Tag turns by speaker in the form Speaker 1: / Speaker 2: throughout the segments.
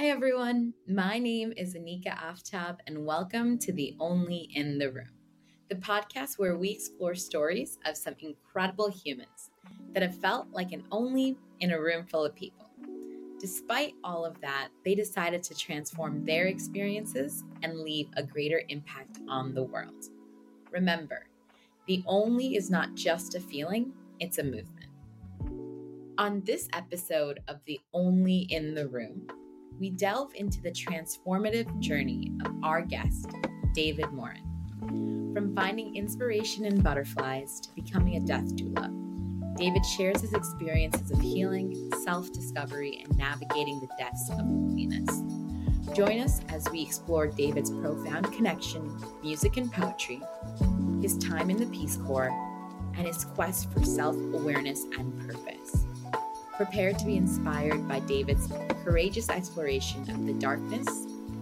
Speaker 1: Hi, everyone. My name is Anika Aftab, and welcome to The Only in the Room, the podcast where we explore stories of some incredible humans that have felt like an only in a room full of people. Despite all of that, they decided to transform their experiences and leave a greater impact on the world. Remember, the only is not just a feeling, it's a movement. On this episode of The Only in the Room, we delve into the transformative journey of our guest, David Morin. From finding inspiration in butterflies to becoming a death doula, David shares his experiences of healing, self discovery, and navigating the depths of loneliness. Join us as we explore David's profound connection, music and poetry, his time in the Peace Corps, and his quest for self awareness and purpose. Prepare to be inspired by David's courageous exploration of the darkness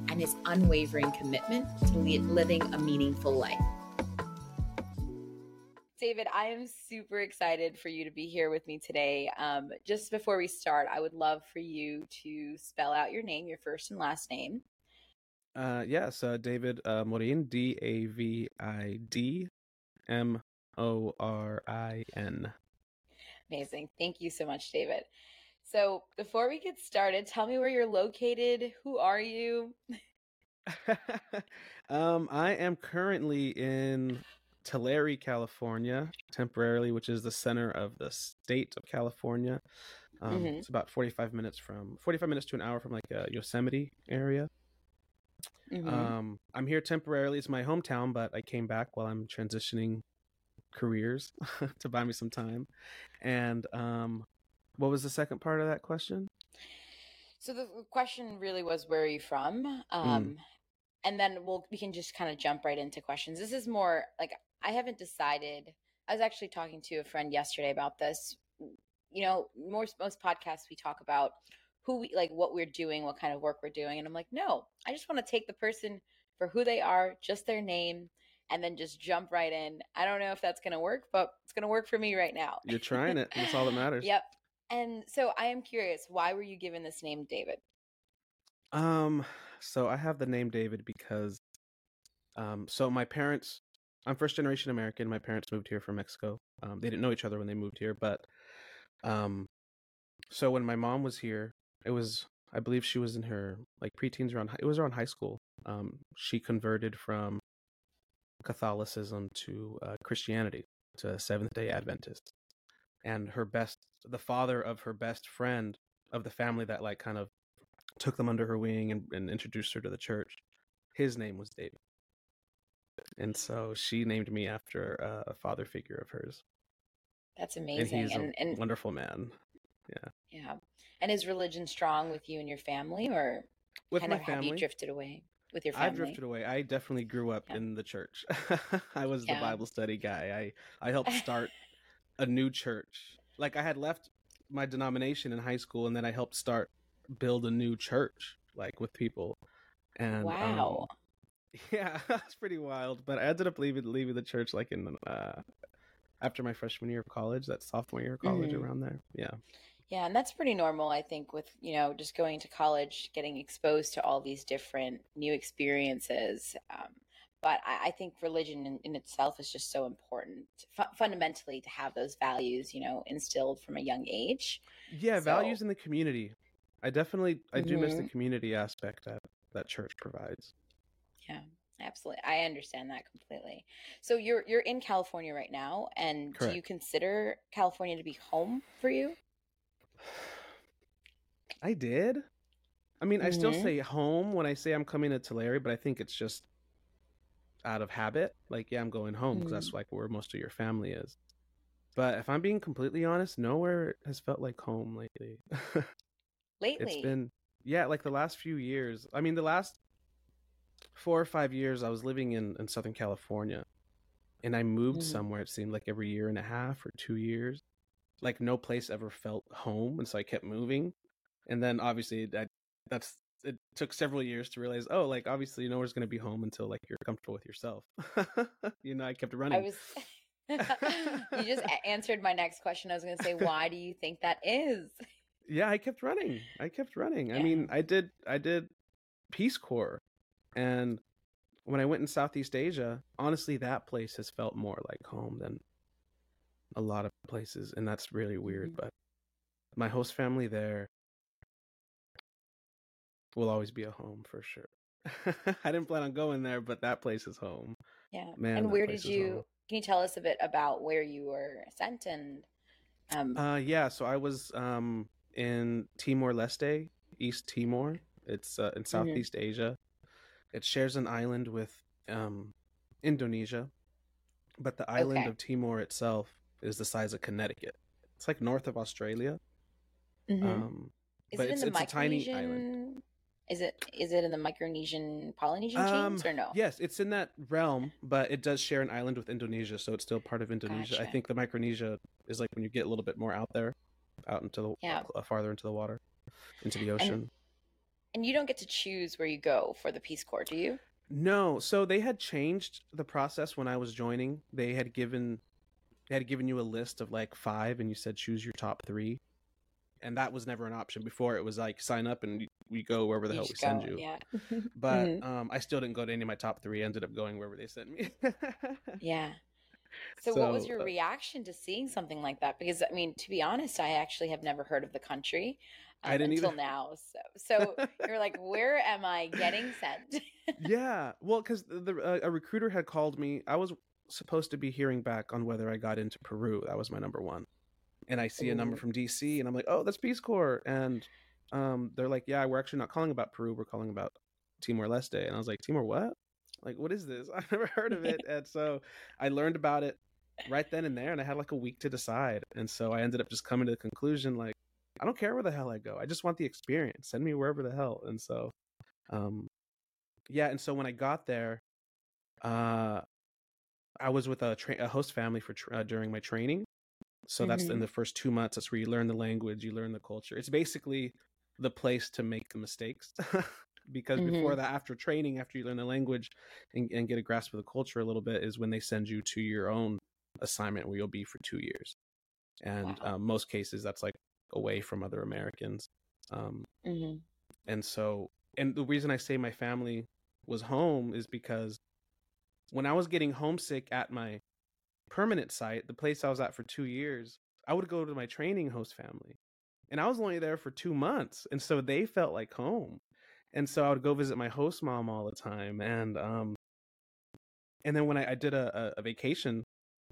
Speaker 1: and his unwavering commitment to living a meaningful life. David, I am super excited for you to be here with me today. Um, just before we start, I would love for you to spell out your name, your first and last name.
Speaker 2: Uh, yes, uh, David uh, Morin, D A V I D M O R I N.
Speaker 1: Amazing. Thank you so much, David. So, before we get started, tell me where you're located. Who are you?
Speaker 2: um, I am currently in Tulare, California, temporarily, which is the center of the state of California. Um, mm-hmm. It's about 45 minutes from 45 minutes to an hour from like a Yosemite area. Mm-hmm. Um, I'm here temporarily. It's my hometown, but I came back while I'm transitioning careers to buy me some time. And um, what was the second part of that question?
Speaker 1: So the question really was, where are you from? Mm. Um, mm. And then we'll we can just kind of jump right into questions. This is more like I haven't decided. I was actually talking to a friend yesterday about this. You know, most most podcasts we talk about who we like, what we're doing, what kind of work we're doing, and I'm like, no, I just want to take the person for who they are, just their name, and then just jump right in. I don't know if that's going to work, but it's going to work for me right now.
Speaker 2: You're trying it. That's all that matters.
Speaker 1: yep. And so I am curious, why were you given this name David?
Speaker 2: Um, so I have the name David because um so my parents I'm first generation American. My parents moved here from Mexico. Um, they didn't know each other when they moved here, but um so when my mom was here, it was I believe she was in her like preteens around it was around high school. Um she converted from Catholicism to uh, Christianity, to Seventh day Adventist. And her best, the father of her best friend of the family that like kind of took them under her wing and, and introduced her to the church, his name was David. And so she named me after a father figure of hers.
Speaker 1: That's amazing.
Speaker 2: And he's and, and, wonderful man. Yeah.
Speaker 1: Yeah. And is religion strong with you and your family or
Speaker 2: with
Speaker 1: kind of
Speaker 2: family?
Speaker 1: have you drifted away? With your family?
Speaker 2: I drifted away. I definitely grew up yeah. in the church. I was yeah. the Bible study guy. I I helped start a new church. Like I had left my denomination in high school, and then I helped start build a new church, like with people. And
Speaker 1: wow,
Speaker 2: um, yeah, that's pretty wild. But I ended up leaving leaving the church like in uh, after my freshman year of college, that sophomore year of college, mm-hmm. around there. Yeah.
Speaker 1: Yeah, and that's pretty normal, I think, with, you know, just going to college, getting exposed to all these different new experiences. Um, but I, I, think religion in, in, itself is just so important, F- fundamentally, to have those values, you know, instilled from a young age.
Speaker 2: Yeah, so, values in the community. I definitely, I do mm-hmm. miss the mm-hmm. community aspect that that church provides.
Speaker 1: Yeah, absolutely. I understand that completely. So you're you're in California right now, and Correct. do you consider California to be home for you?
Speaker 2: I did. I mean, mm-hmm. I still mm-hmm. say home when I say I'm coming to Tulare, but I think it's just out of habit. Like, yeah, I'm going home because mm-hmm. that's like where most of your family is. But if I'm being completely honest, nowhere has felt like home lately.
Speaker 1: lately,
Speaker 2: it's been yeah, like the last few years. I mean, the last four or five years, I was living in in Southern California, and I moved mm-hmm. somewhere. It seemed like every year and a half or two years like no place ever felt home, and so I kept moving. And then obviously that that's it took several years to realize, oh, like obviously nowhere's going to be home until like you're comfortable with yourself. you know, I kept running.
Speaker 1: I was. you just answered my next question. I was going to say, why do you think that is?
Speaker 2: yeah, I kept running. I kept running. I mean, I did I did Peace Corps and when I went in Southeast Asia, honestly that place has felt more like home than a lot of places and that's really weird,
Speaker 1: Mhm.
Speaker 2: but my host family there will always be a home for sure. I didn't plan on going there, but that place is home.
Speaker 1: Yeah.
Speaker 2: Man,
Speaker 1: and where did you?
Speaker 2: home.
Speaker 1: Can you tell us a bit about where you were sent and? Um,
Speaker 2: Uh, yeah. So I was um in Timor Leste, East Timor. It's uh, in Southeast Asia. It shares an island with um Indonesia, but the island
Speaker 1: Okay.
Speaker 2: of Timor itself is the size of Connecticut. It's like north of Australia.
Speaker 1: mhm.
Speaker 2: Um,
Speaker 1: is
Speaker 2: but
Speaker 1: it in
Speaker 2: it's,
Speaker 1: the
Speaker 2: it's a tiny island.
Speaker 1: Micronesian? Is it is it in the Micronesian Polynesian
Speaker 2: Um,
Speaker 1: chains or no?
Speaker 2: Yes, it's in that realm, but it does share an island with Indonesia, so it's still part of Indonesia. I think the Micronesia is like when you get a little bit more out there, out into the
Speaker 1: Yeah.
Speaker 2: uh, farther into the water, into the ocean.
Speaker 1: And you don't get to choose where you go for the Peace Corps, do you?
Speaker 2: No, so they had changed the process when I was joining. They had given they had given you a list of like five, and you said choose your top three, and that was never an option before. It was like sign up and we go wherever the
Speaker 1: You
Speaker 2: hell we
Speaker 1: just
Speaker 2: send you.
Speaker 1: Yeah.
Speaker 2: But
Speaker 1: Mhm.
Speaker 2: um, I still didn't go to any of my top three. I ended up going wherever they sent me.
Speaker 1: Yeah. So, what was your
Speaker 2: uh,
Speaker 1: reaction to seeing something like that? Because I mean, to be honest, I actually have never heard of the country um,
Speaker 2: I didn't
Speaker 1: until
Speaker 2: either.
Speaker 1: now. So, so you're like, where am I getting sent?
Speaker 2: yeah, well, because the uh, a recruiter had called me. I was supposed to be hearing back on whether I got into Peru. That was my number one. And I see a number from DC, and I'm like, oh, that's Peace Corps. And um, they're like, yeah, we're actually not calling about Peru. We're calling about Timor Leste. And I was like, Timor what? Like, what is this? I've never heard of it. and so I learned about it right then and there, and I had like a week to decide. And so I ended up just coming to the conclusion, like, I don't care where the hell I go. I just want the experience. Send me wherever the hell. And so, um, yeah. And so when I got there, uh, I was with a, tra- a host family for tra- uh, during my training. So that's in
Speaker 1: Mhm.
Speaker 2: the first two months. That's where you learn the language, you learn the culture. It's basically the place to make the mistakes. because before that, after training, after you learn the language and, and get a grasp of the culture a little bit, is when they send you to your own assignment where you'll be for two years. And
Speaker 1: Wow.
Speaker 2: um, most cases, that's like away from other Americans. Um,
Speaker 1: hmm
Speaker 2: and so, and the reason I say my family was home is because when I was getting homesick at my permanent site, the place I was at for two years, I would go to my training host family. And I was only there for two months. And so they felt like home. And so I would go visit my host mom all the time. And, um, and then when I, I did a, a, vacation,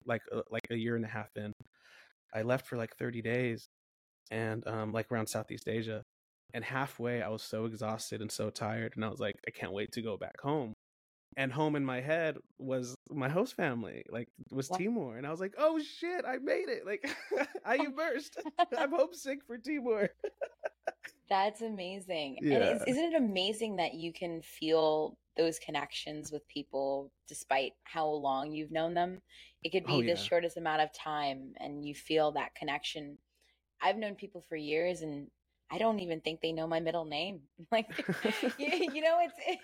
Speaker 2: like, uh, like a year and a half in, I left for like 30 days and, um, like around Southeast Asia and halfway i was so exhausted and so tired and i was like i can't wait to go back home and home in my head was my host family like was
Speaker 1: Wow.
Speaker 2: timor and i was like oh shit i made it like i immersed i'm homesick for timor
Speaker 1: That's amazing. And
Speaker 2: Yeah.
Speaker 1: is, isn't it amazing that you can feel those connections with people despite how long you've known them? It could oh, be
Speaker 2: Oh,
Speaker 1: the shortest amount of time and you feel that connection. I've known people for years and I don't even think they know my middle name. Like, you, you know, it's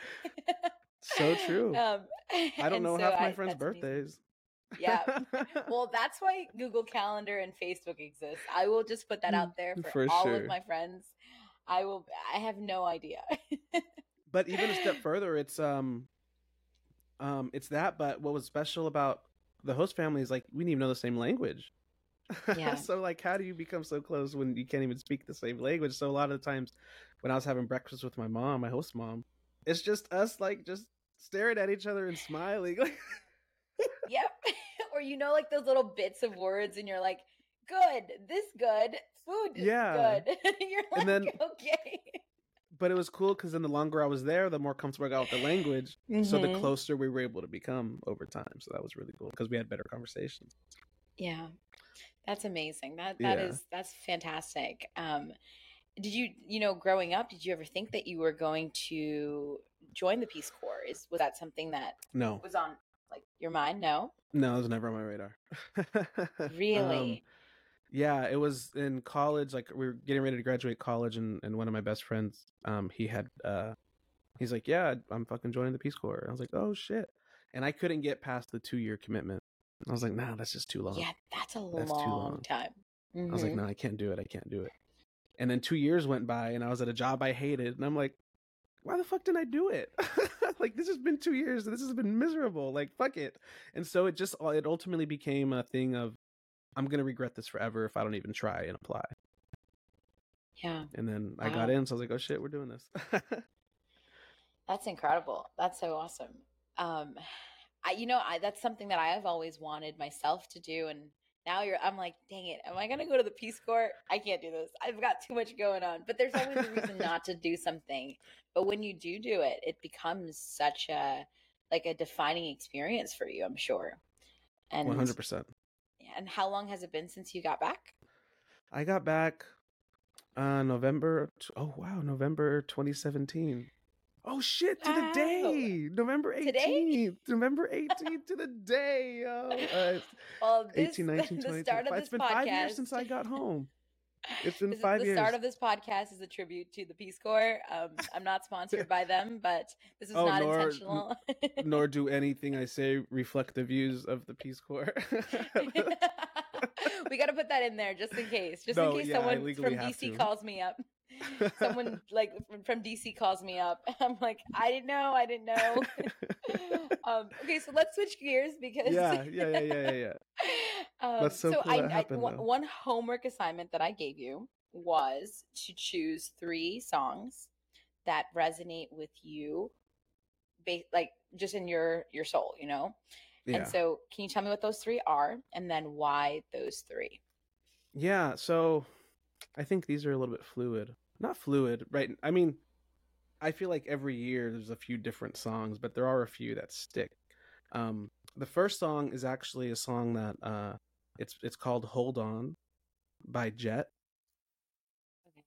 Speaker 2: so true
Speaker 1: Um,
Speaker 2: i don't know
Speaker 1: so
Speaker 2: half my
Speaker 1: I-
Speaker 2: friends birthdays
Speaker 1: Yeah. Well, that's why Google Calendar and Facebook exist. I will just put that out there for,
Speaker 2: For
Speaker 1: all
Speaker 2: sure.
Speaker 1: of my friends. I will. I have no idea.
Speaker 2: but even a step further it's um um it's that but what was special about the host family is like we didn't even know the same language
Speaker 1: Yeah.
Speaker 2: so like how do you become so close when you can't even speak the same language so a lot of the times when i was having breakfast with my mom my host mom it's just us like just staring at each other and smiling
Speaker 1: yep. or you know, like those little bits of words, and you're like, "Good, this good, food,
Speaker 2: Yeah.
Speaker 1: good." you're like,
Speaker 2: And then-
Speaker 1: "Okay."
Speaker 2: but it was cool because then the longer i was there the more comfortable i got with the language so the
Speaker 1: Mhm.
Speaker 2: closer we were able to become over time so that was really cool because we had better conversations
Speaker 1: Yeah, that's amazing. That that
Speaker 2: Yeah.
Speaker 1: is that's fantastic. Um, did you you know growing up did you ever think that you were going to join the Peace Corps? Is was that something that
Speaker 2: no
Speaker 1: was on like your mind? No,
Speaker 2: no it was never on my radar
Speaker 1: really.
Speaker 2: Um, yeah it was in college like we were getting ready to graduate college and, and one of my best friends um he had uh he's like yeah i'm fucking joining the peace corps and i was like oh shit and i couldn't get past the two year commitment i was like nah that's just too long
Speaker 1: yeah, that's a
Speaker 2: That's
Speaker 1: long,
Speaker 2: long.
Speaker 1: time.
Speaker 2: i was like no i can't do it i can't do it And then two years went by, and I was at a job I hated, and I'm like, why the fuck didn't I do it? like this has been two years. This has been miserable. Like fuck it. And so it just it ultimately became a thing of I'm gonna regret this forever if I don't even try and apply.
Speaker 1: Yeah.
Speaker 2: And then wow. I got in, so I was like, oh shit, we're doing this.
Speaker 1: that's incredible. That's so awesome. Um, I, you know, I, that's something that I have always wanted myself to do. And now you're, I'm like, dang it. Am I going to go to the Peace Corps? I can't do this. I've got too much going on, but there's always a reason not to do something. But when you do do it, it becomes such a, like a defining experience for you, I'm sure.
Speaker 2: And 100%.
Speaker 1: And how long has it been since you got back?
Speaker 2: I got back uh November oh wow, November 2017. Oh shit, to the day. November 18th. November 18th to the day. Oh, uh,
Speaker 1: well, this, 18, 19, 20, the start of this
Speaker 2: It's been
Speaker 1: podcast,
Speaker 2: 5 years since I got home. It's been five
Speaker 1: the
Speaker 2: years.
Speaker 1: The start of this podcast is a tribute to the Peace Corps. Um, I'm not sponsored by them, but this is oh, not nor, intentional.
Speaker 2: nor do anything I say reflect the views of the Peace Corps.
Speaker 1: we got to put that in there just in case, just no, in case yeah, someone from DC calls me up. someone like from DC calls me up. I'm like, I didn't know, I didn't know. um, okay, so let's switch gears because
Speaker 2: yeah, yeah, yeah, yeah, yeah. um,
Speaker 1: That's so, so cool I, that happened, I, one homework assignment that I gave you was to choose three songs that resonate with you, ba- like just in your your soul, you know. Yeah. And so, can you tell me what those three are, and then why those three?
Speaker 2: Yeah. So, I think these are a little bit fluid not fluid, right? I mean, I feel like every year there's a few different songs, but there are a few that stick. Um, the first song is actually a song that uh, it's it's called "Hold On" by Jet, okay.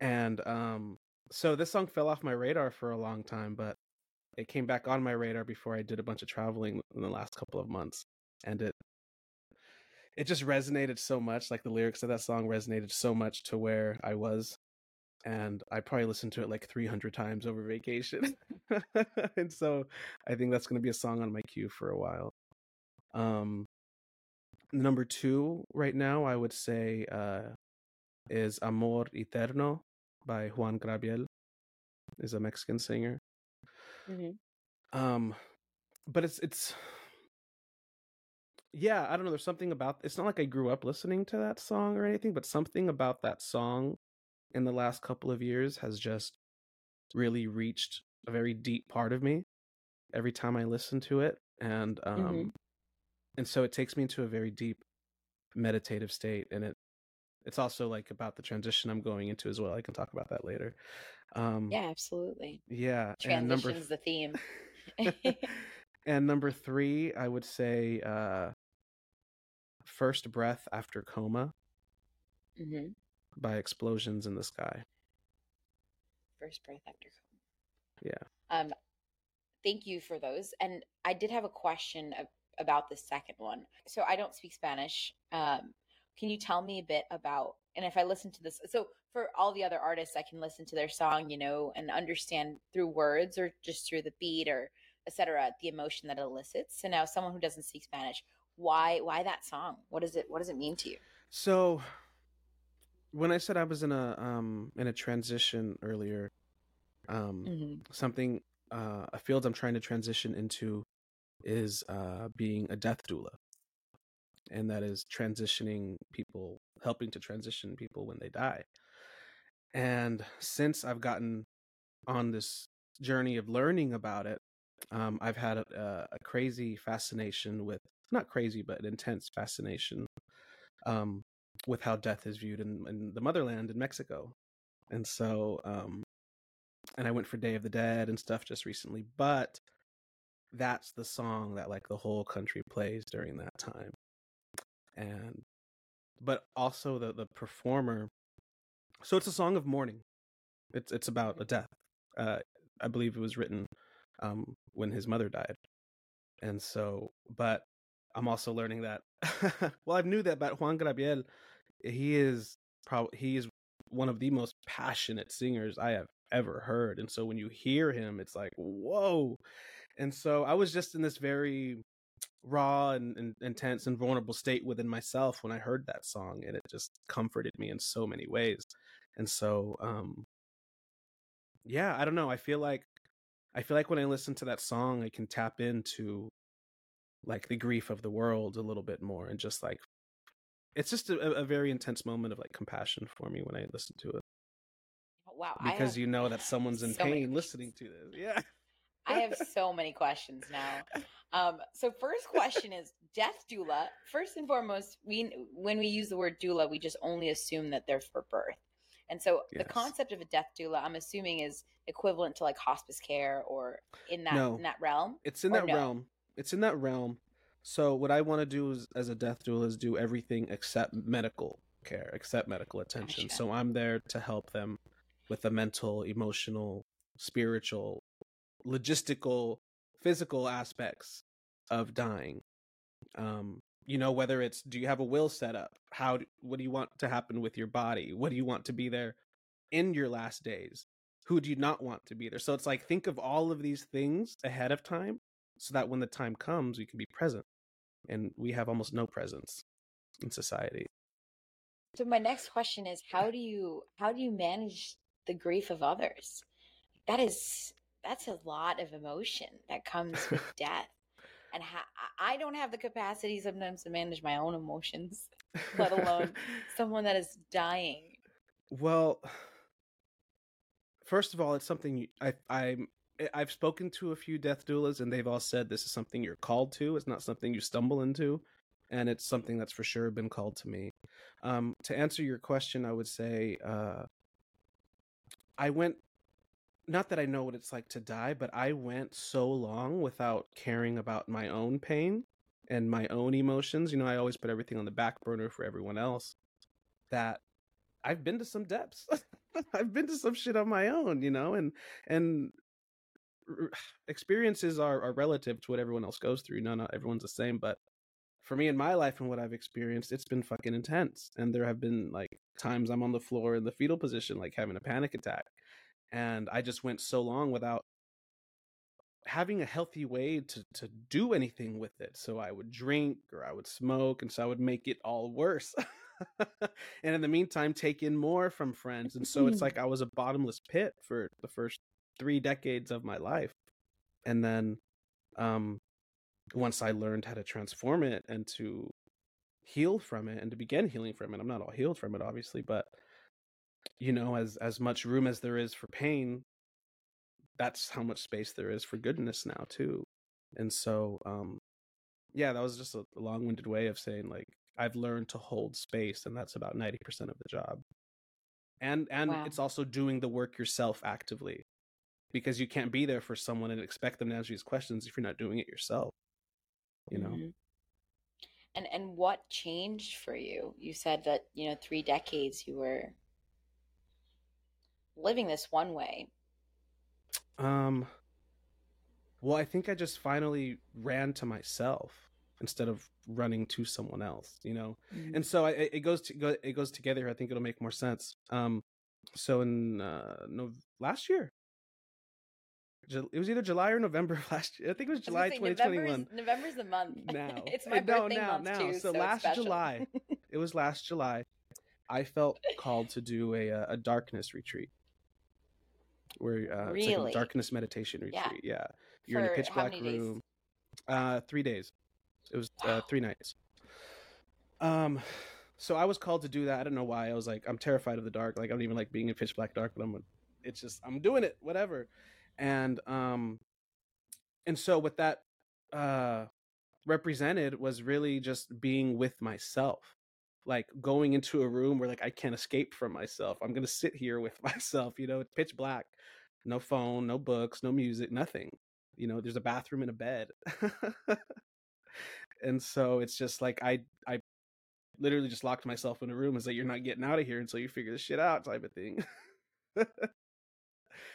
Speaker 2: and um, so this song fell off my radar for a long time, but it came back on my radar before I did a bunch of traveling in the last couple of months, and it it just resonated so much. Like the lyrics of that song resonated so much to where I was and I probably listened to it like 300 times over vacation. and so I think that's going to be a song on my queue for a while. Um, number two right now, I would say, uh, is Amor Eterno by Juan Gabriel. Is a Mexican singer. Mm-hmm. Um, but it's it's yeah, I don't know. There's something about it's not like I grew up listening to that song or anything, but something about that song in the last couple of years has just really reached a very deep part of me every time I listen to it. And um mm-hmm. and so it takes me into a very deep meditative state and it it's also like about the transition I'm going into as well. I can talk about that later.
Speaker 1: Um Yeah, absolutely.
Speaker 2: Yeah.
Speaker 1: Transition's number the theme.
Speaker 2: and number three, I would say uh First Breath After Coma. Mm-hmm by explosions in the sky.
Speaker 1: First breath after
Speaker 2: Yeah.
Speaker 1: Um, thank you for those. And I did have a question about the second one. So I don't speak Spanish. Um, can you tell me a bit about? And if I listen to this, so for all the other artists, I can listen to their song, you know, and understand through words or just through the beat or etc. the emotion that it elicits. So now, someone who doesn't speak Spanish, why why that song? What does it what does it mean to you?
Speaker 2: So when I said I was in a um in a transition earlier, um mm-hmm. something uh a field I'm trying to transition into is uh being a death doula. And that is transitioning people, helping to transition people when they die. And since I've gotten on this journey of learning about it, um, I've had a, a, crazy fascination with not crazy, but an intense fascination um, with how death is viewed in, in the motherland in Mexico. And so, um, and I went for Day of the Dead and stuff just recently, but that's the song that like the whole country plays during that time. And, but also the, the performer. So it's a song of mourning. It's, it's about a death. Uh, I believe it was written, um, when his mother died. And so, but I'm also learning that. well, I knew that about Juan Gabriel. He is probably he is one of the most passionate singers I have ever heard, and so when you hear him, it's like whoa. And so I was just in this very raw and, and intense and vulnerable state within myself when I heard that song, and it just comforted me in so many ways. And so um yeah, I don't know. I feel like I feel like when I listen to that song, I can tap into like the grief of the world a little bit more and just like it's just a, a very intense moment of like compassion for me when I listen to it.
Speaker 1: Wow.
Speaker 2: Because you know that someone's in
Speaker 1: so
Speaker 2: pain listening to this. Yeah.
Speaker 1: I have so many questions now. Um, so first question is death doula. First and foremost, we when we use the word doula, we just only assume that they're for birth. And so yes. the concept of a death doula, I'm assuming, is equivalent to like hospice care or in that no, in that realm.
Speaker 2: It's in that no? realm. It's in that realm. So what I want to do is, as a death doula is do everything except medical care, except medical attention. Gotcha. So I'm there to help them with the mental, emotional, spiritual, logistical, physical aspects of dying. Um, you know, whether it's do you have a will set up? How what do you want to happen with your body? What do you want to be there in your last days? Who do you not want to be there? So it's like think of all of these things ahead of time so that when the time comes, we can be present. And we have almost no presence in society.
Speaker 1: So my next question is how do you how do you manage the grief of others? That is that's a lot of emotion that comes with death. And ha- I don't have the capacity sometimes to manage my own emotions, let alone someone that is dying.
Speaker 2: Well, first of all, it's something I I'm I've spoken to a few death doulas, and they've all said this is something you're called to. It's not something you stumble into, and it's something that's for sure been called to me. Um, to answer your question, I would say uh, I went. Not that I know what it's like to die, but I went so long without caring about my own pain and my own emotions. You know, I always put everything on the back burner for everyone else. That I've been to some depths. I've been to some shit on my own, you know, and and experiences are, are relative to what everyone else goes through. No, not everyone's the same, but for me in my life and what I've experienced, it's been fucking intense. And there have been like times I'm on the floor in the fetal position, like having a panic attack. And I just went so long without having a healthy way to, to do anything with it. So I would drink or I would smoke. And so I would make it all worse. and in the meantime, take in more from friends. And so it's like I was a bottomless pit for the first three decades of my life. And then um, once I learned how to transform it and to heal from it and to begin healing from it, I'm not all healed from it, obviously, but you know, as as much room as there is for pain, that's how much space there is for goodness now too. And so, um, yeah, that was just a long-winded way of saying like I've learned to hold space, and that's about ninety percent of the job. And and wow. it's also doing the work yourself actively because you can't be there for someone and expect them to answer these questions if you're not doing it yourself you know? Mm-hmm.
Speaker 1: and and what changed for you? You said that you know 3 decades you were living this one way.
Speaker 2: Um well i think i just finally ran to myself instead of running to someone else you know? Mm-hmm. and so I, it goes to go, it goes together. I think it'll make more sense. Um so in uh no last year it was either July or November last year. I think it was July 2021.
Speaker 1: November's, November's the month. Now it's my birthday no, now, month now. too. So, so
Speaker 2: last July, it was last July. I felt called to do a uh, a darkness retreat, where uh, really? it's like a darkness meditation retreat. Yeah, yeah. you're For in a pitch black room. Uh, three days. It was uh, wow. uh, three nights. Um, so I was called to do that. I don't know why. I was like, I'm terrified of the dark. Like I don't even like being in pitch black dark, but I'm. It's just I'm doing it. Whatever and um and so what that uh represented was really just being with myself like going into a room where like I can't escape from myself. I'm to sit here with myself, you know, it's pitch black. No phone, no books, no music, nothing. You know, there's a bathroom and a bed. and so it's just like I I literally just locked myself in a room and said you're not getting out of here until you figure this shit out type of thing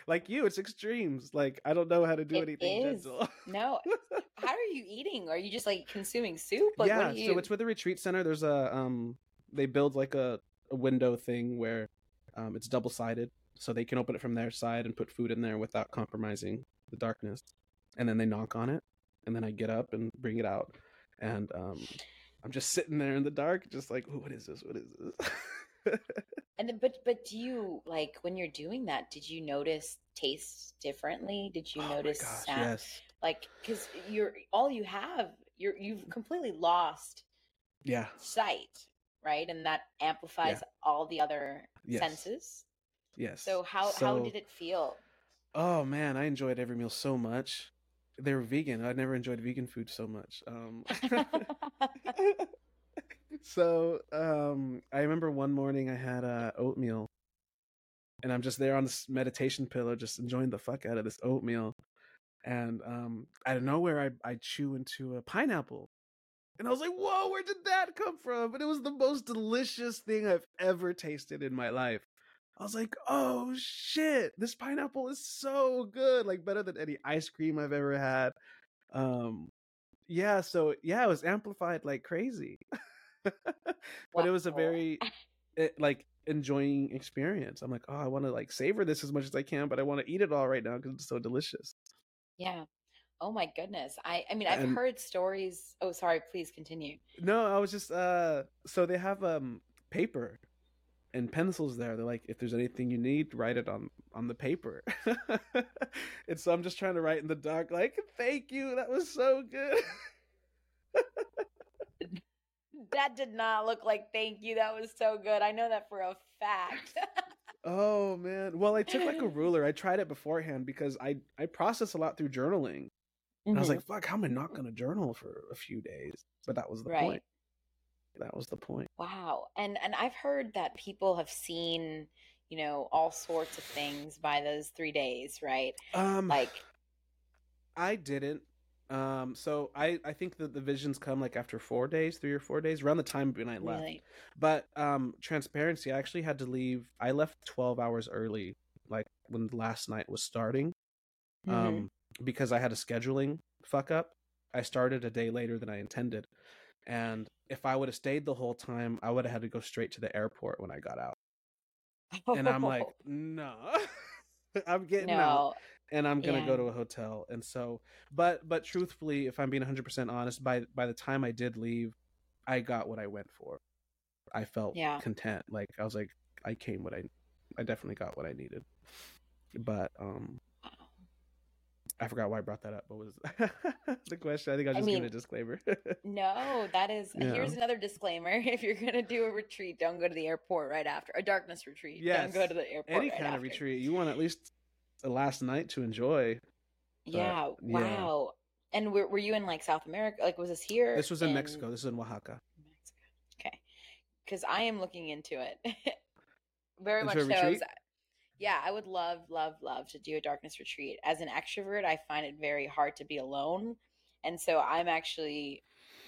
Speaker 2: like you, it's extremes. Like I don't know how to do it anything is. gentle.
Speaker 1: no. How are you eating? Are you just like consuming soup? Like,
Speaker 2: yeah.
Speaker 1: You...
Speaker 2: So it's with the retreat center. There's a um, they build like a, a window thing where um, it's double sided, so they can open it from their side and put food in there without compromising the darkness. And then they knock on it, and then I get up and bring it out, and um, I'm just sitting there in the dark, just like, what is this? What is this?
Speaker 1: and then, but but do you like when you're doing that? Did you notice taste differently? Did you
Speaker 2: oh
Speaker 1: notice
Speaker 2: gosh,
Speaker 1: sound?
Speaker 2: yes.
Speaker 1: Like because you're all you have, you're you've completely lost
Speaker 2: Yeah.
Speaker 1: sight, right? And that amplifies all the other
Speaker 2: Yes.
Speaker 1: senses.
Speaker 2: Yes.
Speaker 1: So how how did it feel?
Speaker 2: Oh man, I enjoyed every meal so much. They were vegan. I never enjoyed vegan food so much. Um, so um, I remember one morning I had uh, oatmeal, and I'm just there on this meditation pillow, just enjoying the fuck out of this oatmeal. And um, out of nowhere, I I chew into a pineapple, and I was like, "Whoa, where did that come from?" But it was the most delicious thing I've ever tasted in my life. I was like, "Oh shit, this pineapple is so good! Like better than any ice cream I've ever had." Um, yeah, so yeah, it was amplified like crazy. but it was a very it, like enjoying experience. I'm like, oh, I want to like savor this as much as I can, but I want to eat it all right now because it's so delicious.
Speaker 1: Yeah. Oh my goodness. I I mean I've
Speaker 2: And-
Speaker 1: heard stories. Oh sorry, please continue.
Speaker 2: No, I was just uh, so they have um paper and pencils there. They're like, if there's anything you need, write it on on the paper. and so I'm just trying to write in the dark, like, thank you, that was so good.
Speaker 1: That did not look like thank you. That was so good. I know that for a fact.
Speaker 2: Oh man. Well, I took like a ruler. I tried it beforehand because I I process a lot through journaling. And I was
Speaker 1: Mhm.
Speaker 2: like, fuck, how am I not going to journal for a few days? But that was the
Speaker 1: Right.
Speaker 2: point. That was the point.
Speaker 1: Wow. And and I've heard that people have seen, you know, all sorts of things by those 3 days, right?
Speaker 2: Um
Speaker 1: Like
Speaker 2: I didn't. Um so I I think that the visions come like after 4 days, 3 or 4 days around the time when I left.
Speaker 1: really.
Speaker 2: But um transparency, I actually had to leave. I left 12 hours early like when the last night was starting.
Speaker 1: Mhm.
Speaker 2: um, because I had a scheduling fuck up. I started a day later than I intended, and if I would have stayed the whole time, I would have had to go straight to the airport when I got out. And I'm like, no, I'm getting out,
Speaker 1: no.
Speaker 2: And I'm gonna
Speaker 1: Yeah.
Speaker 2: go to a hotel. And so, but but truthfully, if I'm being 100 percent honest, by by the time I did leave, I got what I went for. I felt
Speaker 1: Yeah.
Speaker 2: content. Like I was like, I came what I, I definitely got what I needed. But um, I forgot why I brought that up. What was the question? I think I was
Speaker 1: I
Speaker 2: just
Speaker 1: mean-
Speaker 2: giving a disclaimer.
Speaker 1: No, that is
Speaker 2: Yeah.
Speaker 1: here's another disclaimer. If you're gonna do a retreat, don't go to the airport right after. A darkness retreat.
Speaker 2: Yes.
Speaker 1: Don't go to the airport.
Speaker 2: Any
Speaker 1: right
Speaker 2: kind of retreat, you want at least a last night to enjoy.
Speaker 1: Yeah.
Speaker 2: yeah.
Speaker 1: Wow. And were, were you in like South America? Like, was this here?
Speaker 2: This was in Mexico. This is in Oaxaca.
Speaker 1: Mexico. Okay. Because I am looking into it. Very
Speaker 2: Into
Speaker 1: much so.
Speaker 2: Retreat?
Speaker 1: Yeah, I would love, love, love to do a darkness retreat. As an extrovert, I find it very hard to be alone. And so I'm actually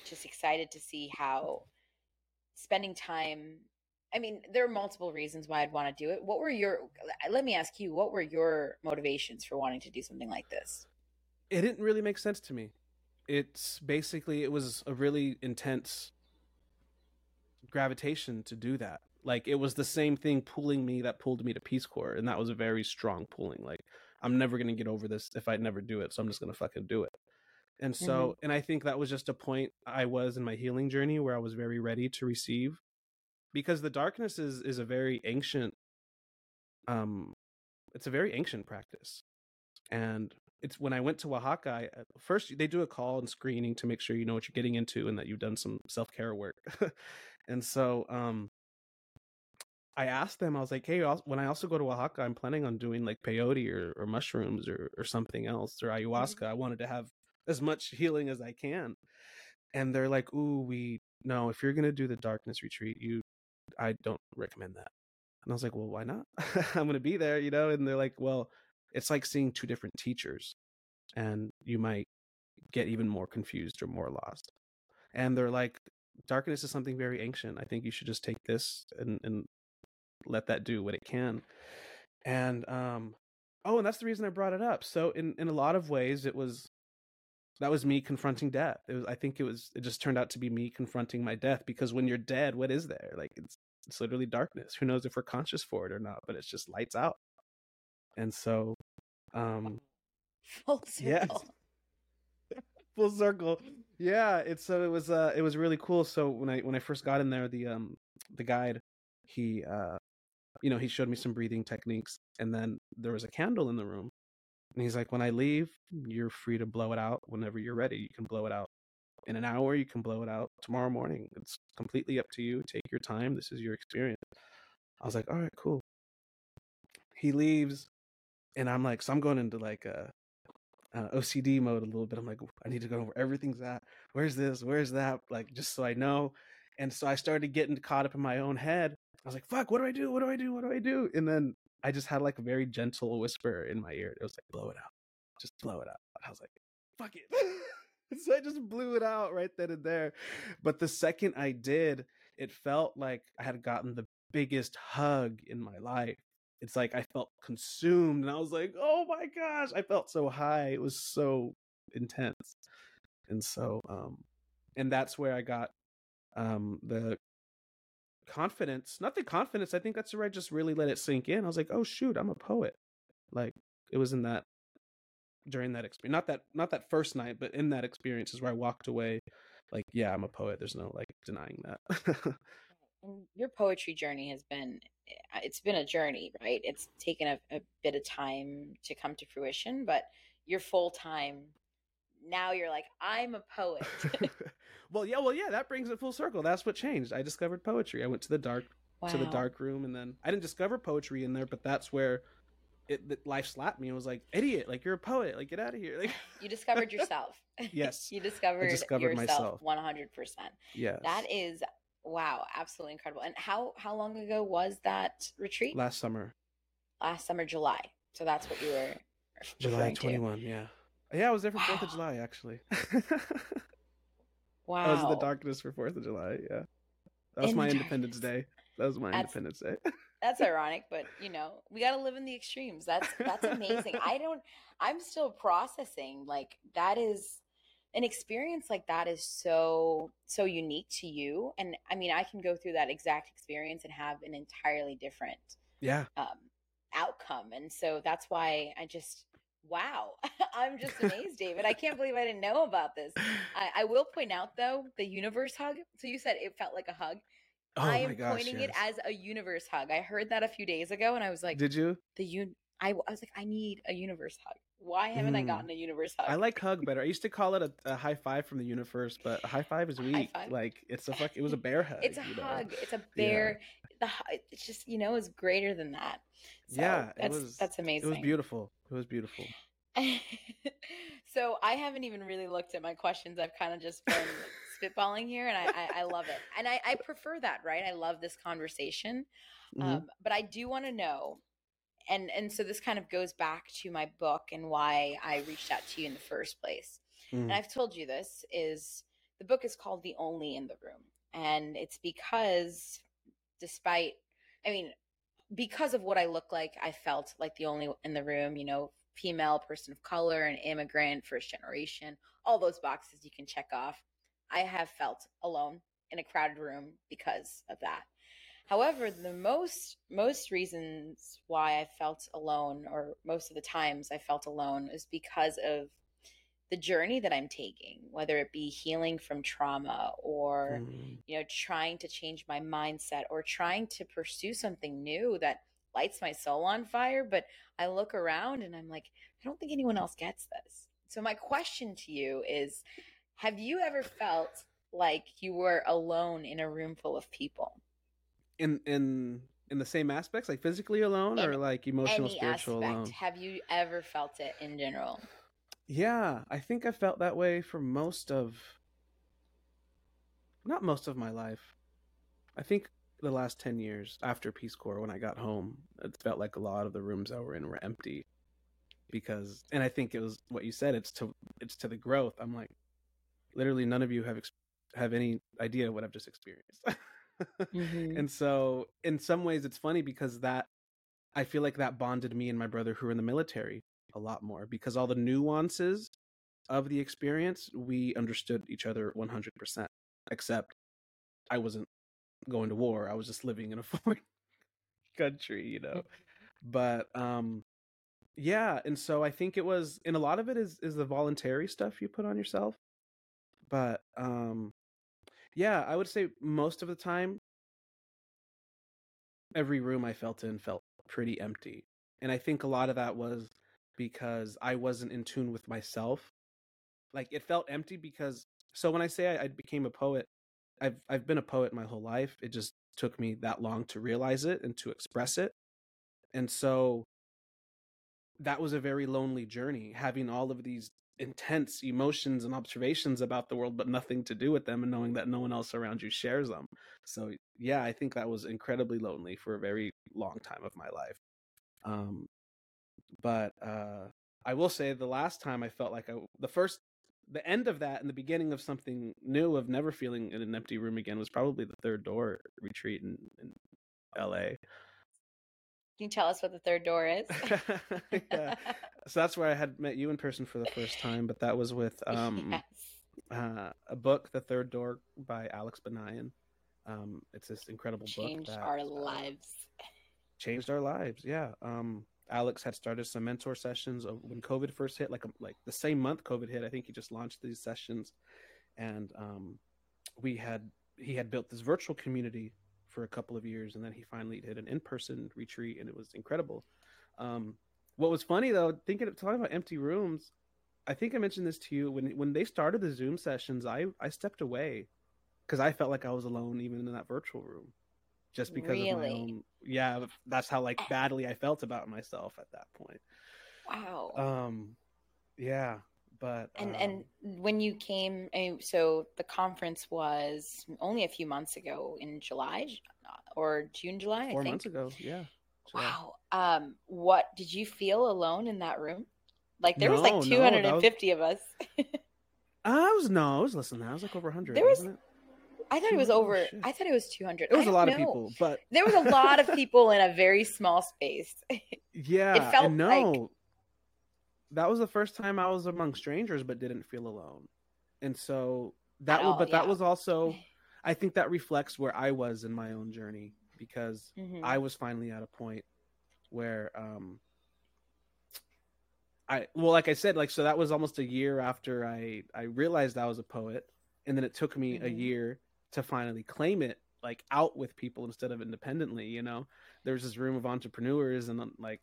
Speaker 1: just excited to see how spending time. I mean, there are multiple reasons why I'd want to do it. What were your, let me ask you, what were your motivations for wanting to do something like this?
Speaker 2: It didn't really make sense to me. It's basically it was a really intense gravitation to do that. Like it was the same thing pulling me that pulled me to Peace Corps, and that was a very strong pulling. Like I'm never gonna get over this if I never do it, so I'm just gonna fucking do it. And so, mm-hmm. and I think that was just a point I was in my healing journey where I was very ready to receive, because the darkness is is a very ancient, um, it's a very ancient practice, and it's when I went to Oaxaca. I, uh, first, they do a call and screening to make sure you know what you're getting into and that you've done some self care work. and so, um, I asked them. I was like, "Hey, when I also go to Oaxaca, I'm planning on doing like peyote or, or mushrooms or or something else or ayahuasca. I wanted to have as much healing as I can." And they're like, "Ooh, we no. If you're gonna do the darkness retreat, you, I don't recommend that." And I was like, "Well, why not? I'm gonna be there, you know." And they're like, "Well." it's like seeing two different teachers and you might get even more confused or more lost and they're like darkness is something very ancient i think you should just take this and, and let that do what it can and um oh and that's the reason i brought it up so in in a lot of ways it was that was me confronting death. It was i think it was it just turned out to be me confronting my death because when you're dead what is there? Like it's it's literally darkness. Who knows if we're conscious for it or not but it's just lights out. And so um
Speaker 1: Full circle.
Speaker 2: Yes. full circle. Yeah it's so it was uh it was really cool. So when i when i first got in there the um the guide he uh you know he showed me some breathing techniques and then there was a candle in the room and he's like when i leave you're free to blow it out whenever you're ready you can blow it out in an hour you can blow it out tomorrow morning it's completely up to you take your time this is your experience i was like all right cool he leaves and i'm like so i'm going into like a uh, OCD mode a little bit. I'm like, I need to go over everything's at. Where's this? Where's that? Like, just so I know. And so I started getting caught up in my own head. I was like, fuck, what do I do? What do I do? What do I do? And then I just had like a very gentle whisper in my ear. It was like, blow it out. Just blow it out. I was like, fuck it. so I just blew it out right then and there. But the second I did, it felt like I had gotten the biggest hug in my life it's like I felt consumed and I was like, oh my gosh, I felt so high. It was so intense. And so um and that's where I got um the confidence, not the confidence, I think that's where I just really let it sink in. I was like, oh shoot, I'm a poet. Like it was in that during that experience not that not that first night but in that experience is where i walked away like yeah i'm a poet there's no like denying that
Speaker 1: your poetry journey has been uh, it's been a journey, right? It's taken a, a bit of time to come to fruition, but you're full time now. You're like, I'm a poet.
Speaker 2: well, yeah, well, yeah, that brings it full circle. That's what changed. I discovered poetry. I went to the dark wow. to the dark room, and then I didn't discover poetry in there, but that's where it life slapped me. It was like, idiot, like you're a poet, like get out of here. Like
Speaker 1: you discovered yourself.
Speaker 2: yes,
Speaker 1: you discovered, discovered yourself one hundred percent.
Speaker 2: Yeah,
Speaker 1: that is Wow, absolutely incredible. And how how long ago was that retreat?
Speaker 2: Last summer.
Speaker 1: Last summer, July. So that's what you were.
Speaker 2: July twenty one. Yeah. Yeah, I was there for Fourth wow. of July actually.
Speaker 1: wow.
Speaker 2: I was in the darkness for Fourth of July. Yeah. That was in my Independence Day. That was my that's, Independence Day.
Speaker 1: that's ironic, but you know, we got to live in the extremes. That's that's amazing. I don't. I'm still processing. Like that is an experience like that is so so unique to you and i mean i can go through that exact experience and have an entirely different
Speaker 2: yeah
Speaker 1: um outcome and so that's why i just wow i'm just amazed david i can't believe i didn't know about this I, I, will point out though the universe hug so you said it felt like a hug oh i am gosh, pointing yes. it as a universe hug i heard that a few days ago and i was like
Speaker 2: did you
Speaker 1: the un I, I was like i need a universe hug why haven't mm. I gotten a universe hug?
Speaker 2: I like hug better. I used to call it a, a high five from the universe, but a high five is weak. Five. Like it's a fuck. It was a bear hug.
Speaker 1: it's a hug. Know? It's a bear. The it's just you know is greater than that.
Speaker 2: So yeah,
Speaker 1: that's
Speaker 2: was,
Speaker 1: that's amazing.
Speaker 2: It was beautiful. It was beautiful.
Speaker 1: so I haven't even really looked at my questions. I've kind of just been spitballing here, and I, I, I love it, and I, I prefer that. Right? I love this conversation. Mm-hmm. Um, but I do want to know and and so this kind of goes back to my book and why I reached out to you in the first place. Mm. And I've told you this is the book is called The Only in the Room. And it's because despite I mean because of what I look like, I felt like the only in the room, you know, female, person of color, an immigrant, first generation, all those boxes you can check off. I have felt alone in a crowded room because of that. However, the most most reasons why I felt alone, or most of the times I felt alone, is because of the journey that I'm taking, whether it be healing from trauma or mm. you know trying to change my mindset or trying to pursue something new that lights my soul on fire. But I look around and I'm like, I don't think anyone else gets this. So my question to you is, have you ever felt like you were alone in a room full of people?
Speaker 2: in in in the same aspects like physically alone in or like emotional spiritual aspect. alone
Speaker 1: have you ever felt it in general
Speaker 2: yeah i think i felt that way for most of not most of my life. I think the last 10 years after peace corps when i got home it felt like a lot of the rooms i were in were empty because and i think it was what you said it's to it's to the growth. I'm like literally none of you have have any idea what i've just experienced. Mm-hmm. and so in some ways it's funny because that I feel like that bonded me and my brother who are in the military a lot more because all the nuances of the experience we understood each other 100% except I wasn't going to war I was just living in a foreign country you know but um yeah and so I think it was and a lot of it is is the voluntary stuff you put on yourself but um yeah, I would say most of the time every room I felt in felt pretty empty. And I think a lot of that was because I wasn't in tune with myself. Like it felt empty because so when I say I, I became a poet, I've I've been a poet my whole life. It just took me that long to realize it and to express it. And so that was a very lonely journey, having all of these intense emotions and observations about the world, but nothing to do with them, and knowing that no one else around you shares them. So, yeah, I think that was incredibly lonely for a very long time of my life. Um, but uh, I will say the last time I felt like I, the first, the end of that and the beginning of something new of never feeling in an empty room again was probably the third door retreat in, in LA.
Speaker 1: Can you tell us what the third door is?
Speaker 2: yeah. So that's where I had met you in person for the first time, but that was with um, yes. uh, a book, The Third Door by Alex Banayan. Um, it's this incredible
Speaker 1: changed
Speaker 2: book.
Speaker 1: Changed our uh, lives.
Speaker 2: Changed our lives, yeah. Um, Alex had started some mentor sessions when COVID first hit, like like the same month COVID hit. I think he just launched these sessions, and um, we had he had built this virtual community for a couple of years, and then he finally did an in-person retreat, and it was incredible. Um, what was funny though, thinking talking about empty rooms, I think I mentioned this to you when when they started the Zoom sessions. I I stepped away because I felt like I was alone even in that virtual room, just because really? of my own. Yeah, that's how like badly I felt about myself at that point.
Speaker 1: Wow.
Speaker 2: Um, yeah, but
Speaker 1: and
Speaker 2: um,
Speaker 1: and when you came I mean, so the conference was only a few months ago in july or june july
Speaker 2: four
Speaker 1: I think.
Speaker 2: months ago yeah
Speaker 1: july. wow um what did you feel alone in that room like there no, was like 250 no, was... of us
Speaker 2: i was no i was listening i was like over 100
Speaker 1: there was
Speaker 2: it?
Speaker 1: I thought it was over. Oh, I thought it was 200.
Speaker 2: It was
Speaker 1: a
Speaker 2: lot
Speaker 1: know.
Speaker 2: of people, but
Speaker 1: there was a lot of people in a very small space.
Speaker 2: yeah, it felt no, like that was the first time I was among strangers but didn't feel alone. And so that was, but yeah. that was also I think that reflects where I was in my own journey because mm-hmm. I was finally at a point where um I well like I said like so that was almost a year after I I realized I was a poet and then it took me mm-hmm. a year to finally claim it like out with people instead of independently, you know. There's this room of entrepreneurs and like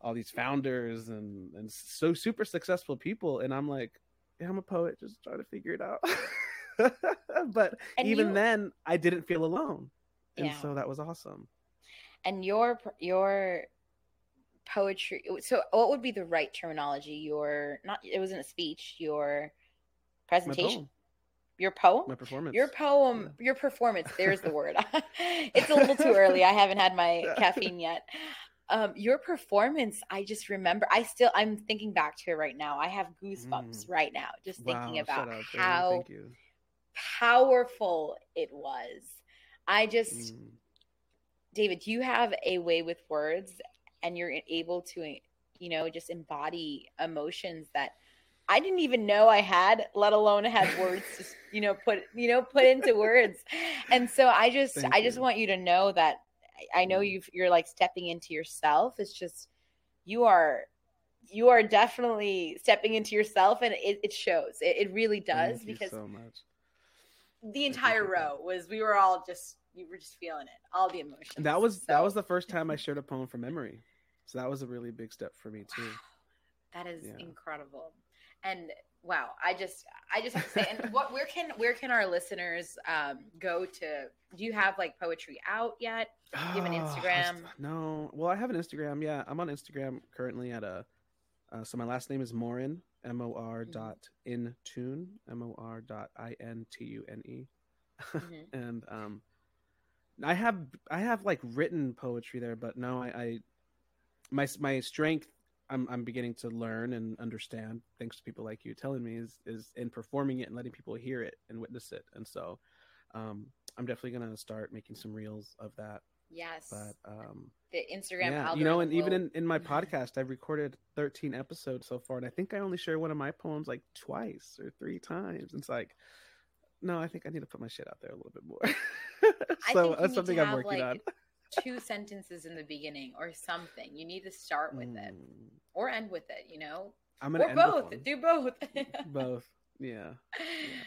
Speaker 2: all these founders and and so super successful people and i'm like yeah, i'm a poet just trying to figure it out. But and even you, then i didn't feel alone and yeah. so that was awesome.
Speaker 1: And your your poetry so what would be the right terminology? Your not it wasn't a speech your presentation your poem
Speaker 2: my performance
Speaker 1: your poem your performance there's the word it's a little too early i haven't had my caffeine yet um, your performance, I just remember. I still, I'm thinking back to it right now. I have goosebumps mm. right now, just wow, thinking about up, how powerful it was. I just, mm. David, you have a way with words, and you're able to, you know, just embody emotions that I didn't even know I had, let alone had words to, you know, put, you know, put into words. And so I just, Thank I you. just want you to know that I know mm. you you're like stepping into yourself. It's just you are you are definitely stepping into yourself, and it, it shows. It, it, really does
Speaker 2: Thank
Speaker 1: because
Speaker 2: so much.
Speaker 1: The entire row was we were all just you were just feeling it, all the emotions.
Speaker 2: That was so. that was the first time I shared a poem from memory, so that was a really big step for me too. Wow.
Speaker 1: That is yeah. incredible, and wow i just i just have to say and what where can where can our listeners um go to do you have like poetry out yet? Do you have an ah, instagram?
Speaker 2: no. Well i have an instagram yeah. I'm on instagram currently at a uh, so my last name is morin m-o-r mm-hmm. dot in tune m-o-r dot i-n-t-u-n-e mm-hmm. and um i have i have like written poetry there but no i, I my my strength I'm I'm beginning to learn and understand thanks to people like you telling me is is in performing it and letting people hear it and witness it. And so um I'm definitely gonna start making some reels of that.
Speaker 1: Yes.
Speaker 2: But um
Speaker 1: the Instagram
Speaker 2: yeah, you know, and will... even in, in my podcast I've recorded 13 episodes so far and I think I only share one of my poems like twice or three times. It's like no, I think I need to put my shit out there a little bit more. so that's something I'm working
Speaker 1: like... on two sentences in the beginning or something. You need to start with mm. it or end with it, you know?
Speaker 2: I'm gonna
Speaker 1: or both. Do both.
Speaker 2: both. Yeah. yeah.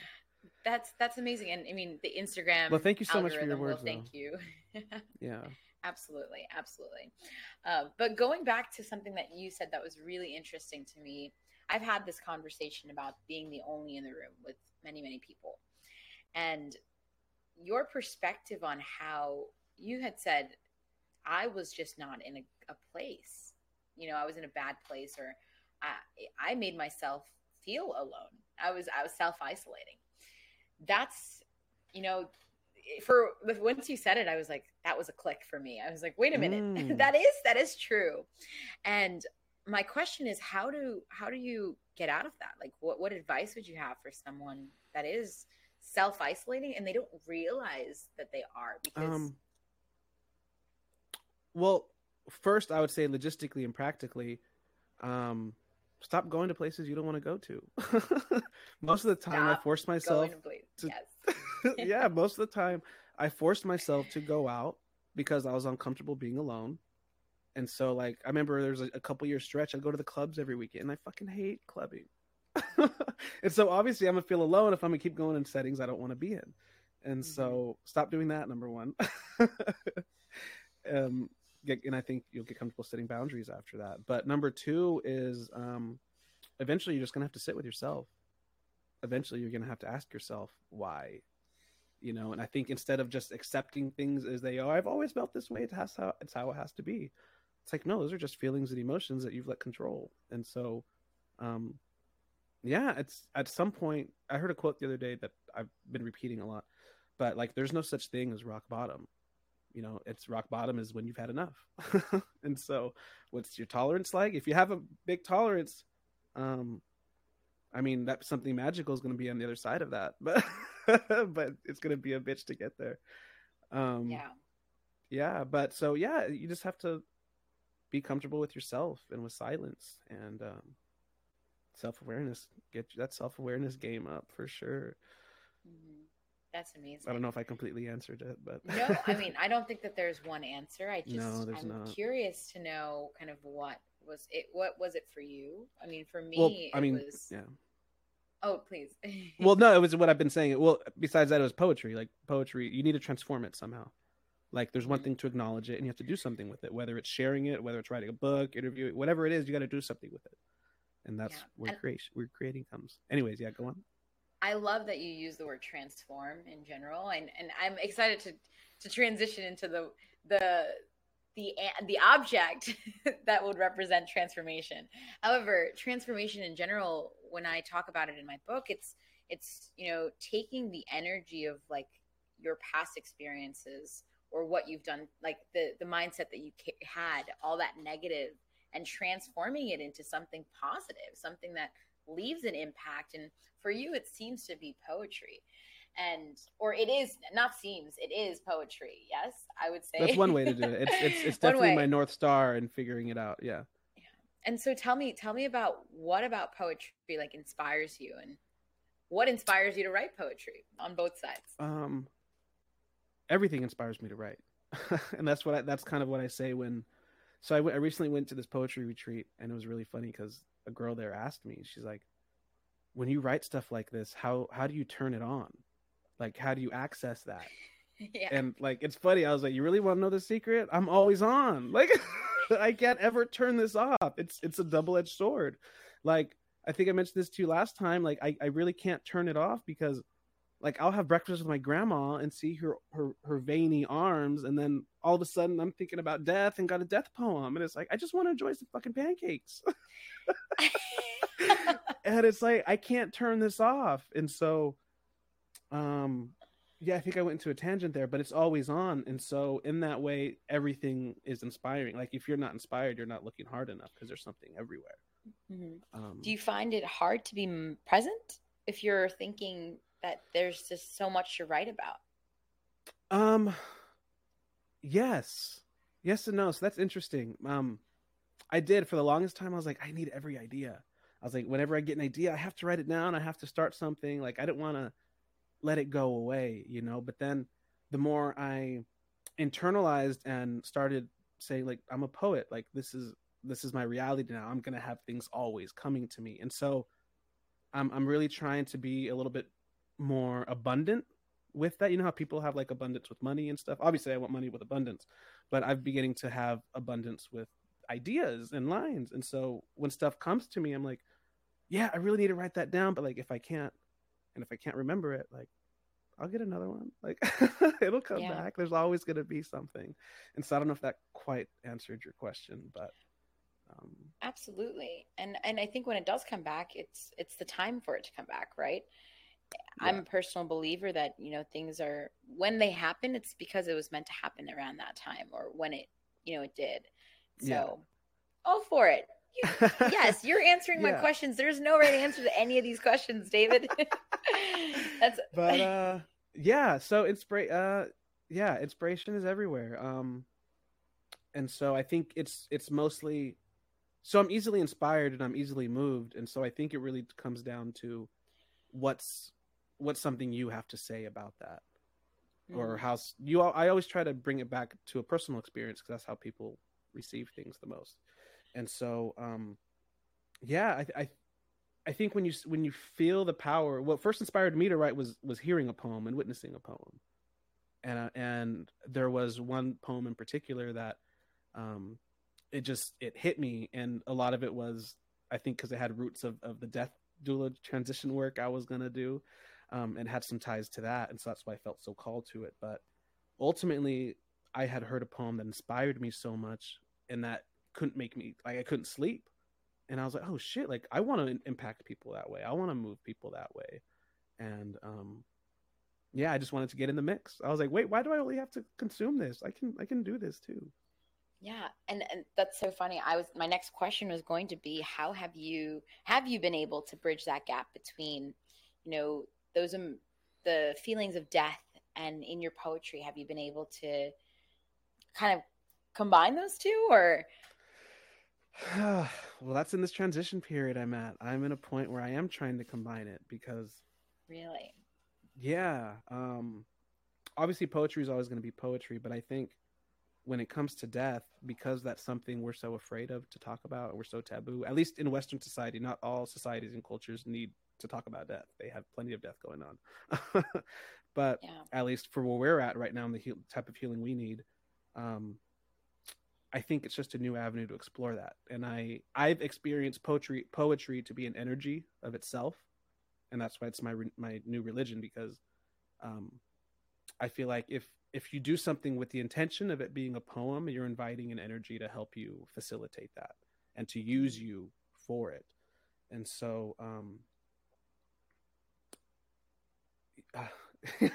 Speaker 1: That's that's amazing. And I mean the Instagram
Speaker 2: Well, thank you so much for your words.
Speaker 1: thank you.
Speaker 2: yeah.
Speaker 1: Absolutely, absolutely. Uh, but going back to something that you said that was really interesting to me, I've had this conversation about being the only in the room with many, many people. And your perspective on how you had said, I was just not in a, a place. You know, I was in a bad place, or I, I made myself feel alone. I was I was self isolating. That's you know for once you said it, I was like, that was a click for me. I was like, wait a minute, mm. that is that is true. And my question is, how do how do you get out of that? Like, what what advice would you have for someone that is self isolating and they don't realize that they are? Because um,
Speaker 2: well, first I would say logistically and practically, um, stop going to places you don't want to go to. most of the time, stop I force myself to. Yes. yeah, most of the time, I forced myself to go out because I was uncomfortable being alone. And so, like, I remember there was a, a couple year stretch. I'd go to the clubs every weekend, and I fucking hate clubbing. and so, obviously, I'm gonna feel alone if I'm gonna keep going in settings I don't want to be in. And mm-hmm. so, stop doing that. Number one. um, get, and I think you'll get comfortable setting boundaries after that. But number two is, um, eventually, you're just gonna have to sit with yourself. Eventually, you're gonna have to ask yourself why you know and i think instead of just accepting things as they are i've always felt this way it has how it's how it has to be it's like no those are just feelings and emotions that you've let control and so um yeah it's at some point i heard a quote the other day that i've been repeating a lot but like there's no such thing as rock bottom you know it's rock bottom is when you've had enough and so what's your tolerance like if you have a big tolerance um i mean that something magical is going to be on the other side of that but but it's gonna be a bitch to get there. Um, yeah, yeah, but so yeah, you just have to be comfortable with yourself and with silence and um, self awareness. Get that self awareness game up for sure.
Speaker 1: Mm-hmm. That's amazing.
Speaker 2: I don't know if I completely answered it, but
Speaker 1: no, I mean, I don't think that there's one answer. I just no, I'm not. curious to know kind of what was it. What was it for you? I mean, for me, well, I mean, was... yeah Oh, please.
Speaker 2: well, no, it was what I've been saying. Well, besides that, it was poetry. Like poetry, you need to transform it somehow. Like there's one mm-hmm. thing to acknowledge it, and you have to do something with it. Whether it's sharing it, whether it's writing a book, interview, whatever it is, you got to do something with it. And that's yeah. where and creation, where creating comes. Anyways, yeah, go on.
Speaker 1: I love that you use the word transform in general, and and I'm excited to to transition into the the the the object that would represent transformation. However, transformation in general, when I talk about it in my book, it's it's you know taking the energy of like your past experiences or what you've done, like the the mindset that you had, all that negative, and transforming it into something positive, something that leaves an impact. And for you, it seems to be poetry. And or it is not seems it is poetry yes i would say.
Speaker 2: That's one way to do it. It's it's, it's definitely my north star in figuring it out yeah.
Speaker 1: yeah. And so tell me tell me about what about poetry like inspires you and what inspires you to write poetry on both sides?
Speaker 2: Um everything inspires me to write. And that's what I, that's kind of what i say when so I, w- I recently went to this poetry retreat and it was really funny because a girl there asked me she's like when you write stuff like this how how do you turn it on? Like how do you access that? Yeah. and like it's funny i was like you really want to know the secret? I'm always on. Like i can't ever turn this off. It's it's a double-edged sword. Like i think i mentioned this to you last time like i, I really can't turn it off because like i'll have breakfast with my grandma and see her her her veiny arms and then all of a sudden i'm thinking about death and got a death poem and it's like i just want to enjoy some fucking pancakes. And it's like i can't turn this off. And so um yeah i think i went into a tangent there but it's always on and so in that way everything is inspiring. Like if you're not inspired you're not looking hard enough because there's something everywhere.
Speaker 1: Mm-hmm. um, do you find it hard to be present? If you're thinking that there's just so much to write about.
Speaker 2: Um yes. Yes and no. So that's interesting. Um i did for the longest time i was like i need every idea. I was like whenever i get an idea i have to write it down i have to start something. Like i didn't want to let it go away, you know. But then the more I internalized and started saying like I'm a poet, like this is this is my reality now. I'm gonna have things always coming to me, and so I'm I'm really trying to be a little bit more abundant with that. You know how people have like abundance with money and stuff. Obviously, I want money with abundance, but I'm beginning to have abundance with ideas and lines. And so when stuff comes to me, I'm like, yeah, I really need to write that down. But like, if I can't, and if I can't remember it, like, I'll get another one. Like, it'll come yeah. back. There's always going to be something. And so I don't know if that quite answered your question, but.
Speaker 1: Um, Absolutely, and and I think when it does come back, it's it's the time for it to come back, right? Yeah. I'm a personal believer that you know things are when they happen, it's because it was meant to happen around that time or when it you know it did. So, yeah. all for it. You, yes, you're answering yeah. my questions. There's no right answer to any of these questions, David.
Speaker 2: That's but uh yeah, so inspira- uh yeah, inspiration is everywhere. Um and so I think it's it's mostly so I'm easily inspired and I'm easily moved and so I think it really comes down to what's what's something you have to say about that? Mm. or how you I always try to bring it back to a personal experience because that's how people receive things the most. And so um yeah I, I I think when you when you feel the power, what first inspired me to write was was hearing a poem and witnessing a poem, and uh, and there was one poem in particular that, um, it just it hit me, and a lot of it was I think because it had roots of of the death doula transition work I was gonna do, um, and had some ties to that, and so that's why I felt so called to it. But ultimately, I had heard a poem that inspired me so much, and that couldn't make me like I couldn't sleep and I was like, oh shit, like I want to impact people that way. I want to move people that way. And um yeah, I just wanted to get in the mix. I was like, wait, why do I only have to consume this? I can I can do this too.
Speaker 1: Yeah, and and that's so funny. I was my next question was going to be how have you have you been able to bridge that gap between, you know, those um, the feelings of death and in your poetry have you been able to kind of combine those two or
Speaker 2: well, that's in this transition period I'm at. I'm in a point where I am trying to combine it because
Speaker 1: Really?
Speaker 2: Yeah. Um obviously poetry is always going to be poetry, but I think when it comes to death, because that's something we're so afraid of to talk about we're so taboo, at least in Western society, not all societies and cultures need to talk about death. They have plenty of death going on. but yeah. at least for where we're at right now and the he- type of healing we need, um, I think it's just a new avenue to explore that. And I I've experienced poetry poetry to be an energy of itself, and that's why it's my my new religion because um, I feel like if if you do something with the intention of it being a poem, you're inviting an energy to help you facilitate that and to use you for it. And so um uh,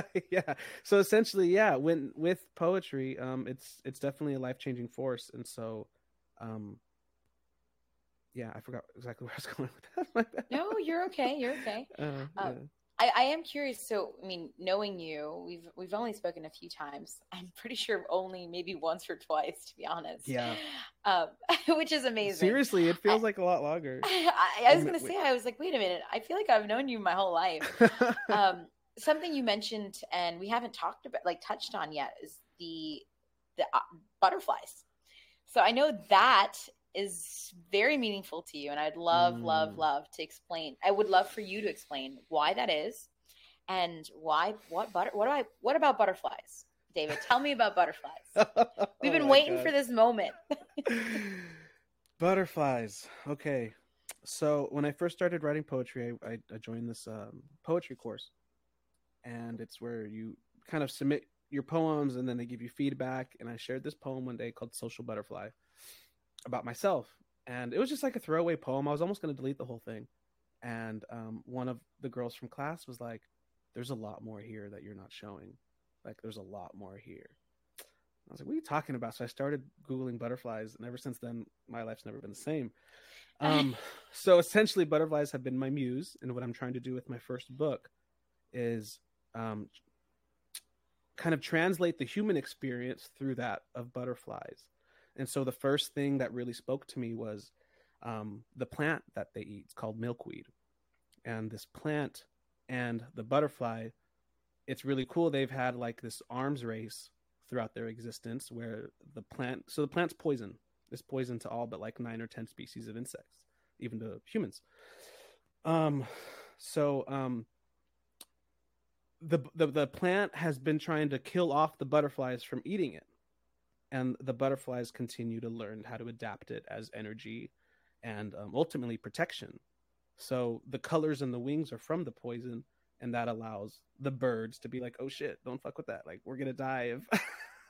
Speaker 2: yeah. So essentially, yeah, when with poetry, um, it's it's definitely a life changing force, and so, um, yeah, I forgot exactly where I was going with
Speaker 1: that. no, you're okay. You're okay. Uh, um, yeah. I, I am curious. So, I mean, knowing you, we've we've only spoken a few times. I'm pretty sure only maybe once or twice, to be honest.
Speaker 2: Yeah.
Speaker 1: Um, which is amazing.
Speaker 2: Seriously, it feels I, like a lot longer.
Speaker 1: I, I was gonna say, I was like, wait a minute. I feel like I've known you my whole life. um, something you mentioned and we haven't talked about like touched on yet is the the uh, butterflies so i know that is very meaningful to you and i'd love mm. love love to explain i would love for you to explain why that is and why what butter what do i what about butterflies david tell me about butterflies we've been oh waiting God. for this moment
Speaker 2: butterflies okay so when i first started writing poetry i, I joined this um, poetry course and it's where you kind of submit your poems and then they give you feedback. And I shared this poem one day called Social Butterfly about myself. And it was just like a throwaway poem. I was almost going to delete the whole thing. And um, one of the girls from class was like, There's a lot more here that you're not showing. Like, there's a lot more here. I was like, What are you talking about? So I started Googling butterflies. And ever since then, my life's never been the same. Um, so essentially, butterflies have been my muse. And what I'm trying to do with my first book is um, kind of translate the human experience through that of butterflies. And so the first thing that really spoke to me was um, the plant that they eat. It's called milkweed. And this plant and the butterfly, it's really cool. They've had like this arms race throughout their existence where the plant, so the plant's poison. It's poison to all but like nine or 10 species of insects, even to humans. Um, so um, the, the the plant has been trying to kill off the butterflies from eating it and the butterflies continue to learn how to adapt it as energy and um, ultimately protection. So the colors and the wings are from the poison, and that allows the birds to be like, "Oh shit, don't fuck with that. Like we're gonna die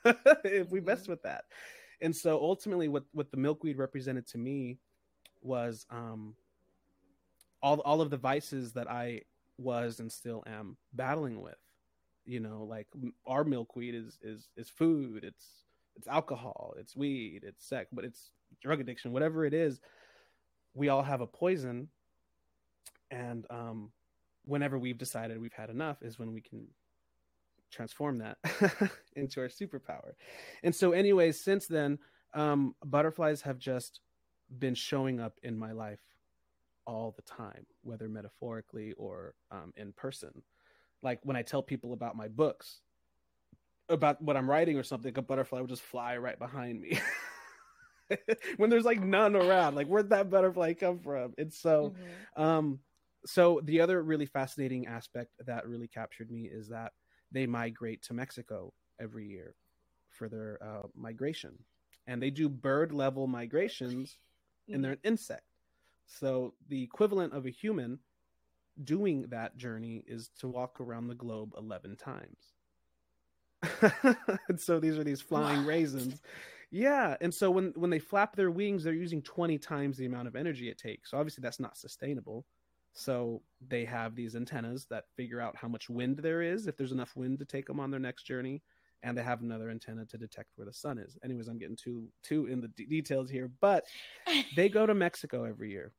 Speaker 2: if if we mess with that." And so ultimately, what what the milkweed represented to me was um, all all of the vices that I was and still am battling with. You know, like our milkweed is is is food. It's it's alcohol. It's weed. It's sex. But it's drug addiction. Whatever it is, we all have a poison. And um, whenever we've decided we've had enough, is when we can transform that into our superpower. And so, anyways, since then, um, butterflies have just been showing up in my life all the time, whether metaphorically or um, in person. Like when I tell people about my books, about what I'm writing or something, a butterfly would just fly right behind me. when there's like none around, like where'd that butterfly come from? And so, mm-hmm. um, so the other really fascinating aspect that really captured me is that they migrate to Mexico every year for their uh, migration, and they do bird level migrations, and they're an insect. So the equivalent of a human doing that journey is to walk around the globe 11 times. and so these are these flying what? raisins. Yeah, and so when when they flap their wings, they're using 20 times the amount of energy it takes. So obviously that's not sustainable. So they have these antennas that figure out how much wind there is, if there's enough wind to take them on their next journey, and they have another antenna to detect where the sun is. Anyways, I'm getting too too in the d- details here, but they go to Mexico every year,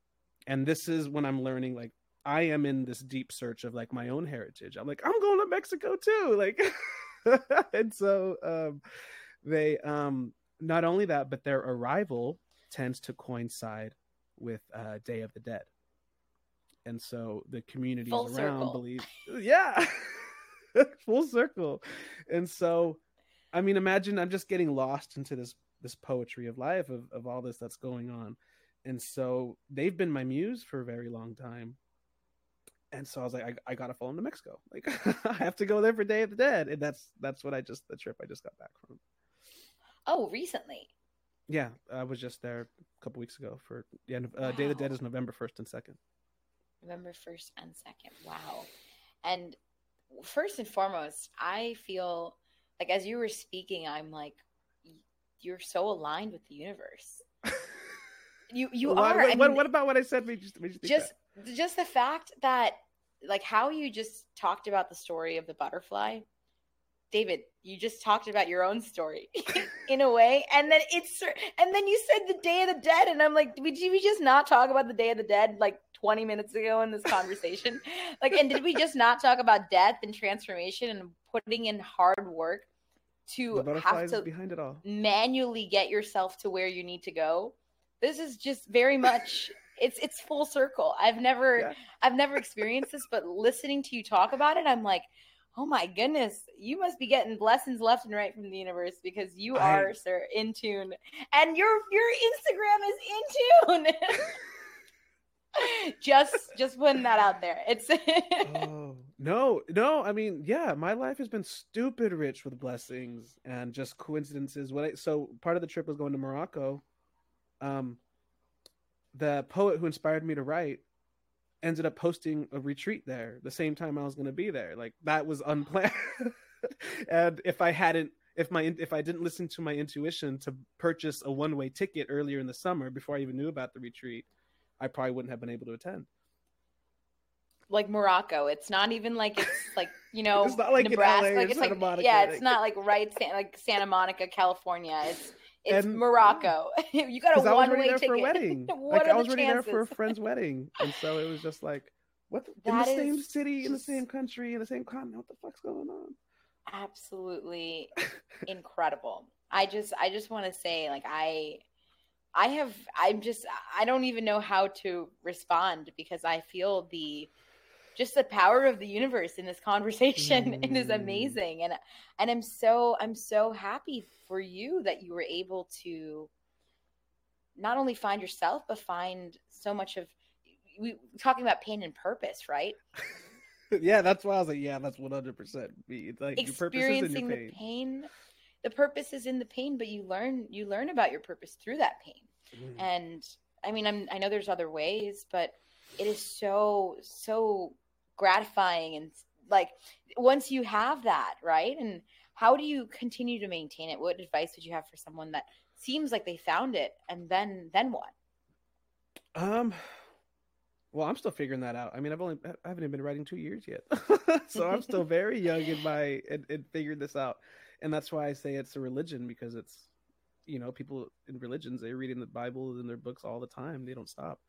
Speaker 2: and this is when I'm learning like I am in this deep search of like my own heritage. I'm like I'm going to Mexico too, like, and so um, they um, not only that, but their arrival tends to coincide with uh, Day of the Dead. And so the communities Full around circle. believe yeah full circle. And so i mean imagine i'm just getting lost into this this poetry of life of, of all this that's going on. And so they've been my muse for a very long time and so i was like i, I gotta fall into mexico like i have to go there for day of the dead and that's that's what i just the trip i just got back from
Speaker 1: oh recently
Speaker 2: yeah i was just there a couple weeks ago for the end of uh, wow. day of the dead is november 1st and 2nd
Speaker 1: November 1st and 2nd. Wow. And first and foremost, I feel like as you were speaking, I'm like, you're so aligned with the universe. You you
Speaker 2: what,
Speaker 1: are.
Speaker 2: What, I mean, what, about what I said? Made
Speaker 1: you, made you just that? Just the fact that like how you just talked about the story of the butterfly David, you just talked about your own story in a way, and then it's and then you said the Day of the Dead, and I'm like, did we just not talk about the Day of the Dead like 20 minutes ago in this conversation? like, and did we just not talk about death and transformation and putting in hard work to have to
Speaker 2: behind it all
Speaker 1: manually get yourself to where you need to go? This is just very much it's it's full circle. I've never yeah. I've never experienced this, but listening to you talk about it, I'm like oh my goodness, you must be getting blessings left and right from the universe because you I... are, sir, in tune, and your your Instagram is in tune. just just putting that out there. It's
Speaker 2: oh, no, no. I mean, yeah, my life has been stupid rich with blessings and just coincidences. When I so part of the trip was going to Morocco. Um, the poet who inspired me to write ended up posting a retreat there the same time I was going to be there. Like that was unplanned. and if I hadn't if my if I didn't listen to my intuition to purchase a one-way ticket earlier in the summer before I even knew about the retreat, I probably wouldn't have been able to attend.
Speaker 1: Like Morocco, it's not even like it's like you know it's not like Nebraska. like it's like yeah, it's not like right like Santa Monica, California. It's it's and, Morocco. you got a one way ticket. For a wedding.
Speaker 2: like I was already there for a friend's wedding, and so it was just like, what? The, in the same city, in the same country, in the same continent. What the fuck's going on?
Speaker 1: Absolutely incredible. I just, I just want to say, like, I, I have, I'm just, I don't even know how to respond because I feel the just the power of the universe in this conversation mm. it is amazing and and i'm so i'm so happy for you that you were able to not only find yourself but find so much of we talking about pain and purpose right
Speaker 2: yeah that's why i was like yeah that's 100% me it's like
Speaker 1: experiencing your the pain the purpose is in the pain, but you learn you learn about your purpose through that pain.
Speaker 2: Mhm.
Speaker 1: And I mean, I'm I know there's other ways, but it is so so gratifying and like once you have that, right? And how do you continue to maintain it? What advice would you have for someone that seems like they found it and then then what?
Speaker 2: Um, well, I'm still figuring that out. I mean, I've only I haven't been writing two years yet, so I'm still very young in my in, in figuring this out, and that's why I say it's a religion because it's, you know, people in religions they're reading the Bible in their books all the time. They don't stop,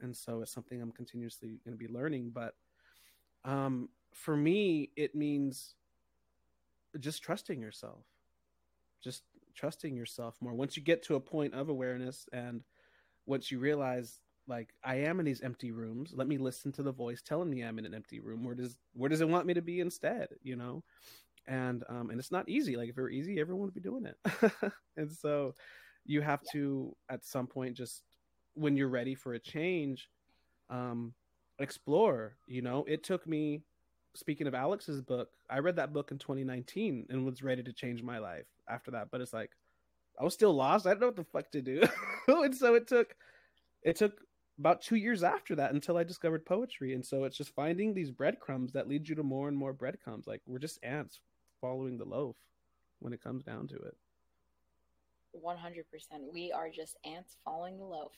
Speaker 2: and so it's something I'm continuously going to be learning. But, um, for me, it means just trusting yourself, just trusting yourself more. Once you get to a point of awareness and once you realize like I am in these empty rooms, let me listen to the voice telling me I'm in an empty room. Where does where does it want me to be instead? You know, and um, and it's not easy. Like if it were easy, everyone would be doing it. and so you have to at some point just when you're ready for a change, um, explore. You know, it took me. Speaking of Alex's book, I read that book in 2019 and was ready to change my life after that. But it's like I was still lost. I don't know what the fuck to do. and so it took it took about two years after that until I discovered poetry. And so it's just finding these breadcrumbs that lead you to more and more breadcrumbs. Like we're just ants following the loaf when it comes down to it.
Speaker 1: 100%. We are just ants following the loaf.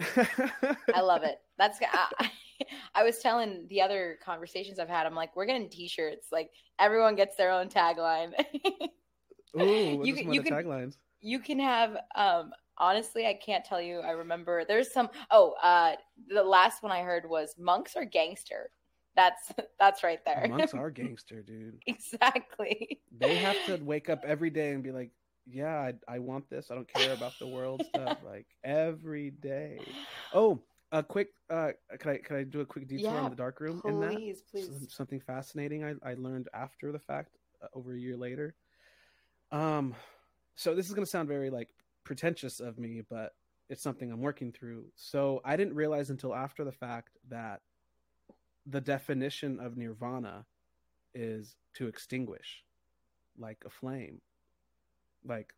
Speaker 1: I love it. That's I, I was telling the other conversations I've had. I'm like, we're getting T-shirts. Like everyone gets their own tagline.
Speaker 2: Ooh,
Speaker 1: You can- you can-
Speaker 2: taglines.
Speaker 1: you can have. um Honestly, I can't tell you. I remember there's some. Oh, uh the last one I heard was monks are gangster. That's that's right there.
Speaker 2: Monks are gangster, dude.
Speaker 1: exactly.
Speaker 2: They have to wake up every day and be like, "Yeah, I, I want this. I don't care about the world stuff." Like every day. Oh, a quick. Uh, can I can I do a quick detour
Speaker 1: Yeah,
Speaker 2: on the dark room in that?
Speaker 1: Please, please.
Speaker 2: Something fascinating I, I learned after the fact uh, over a year later um so this is going to sound very like pretentious of me but it's something i'm working through so i didn't realize until after the fact that the definition of nirvana is to extinguish like a flame like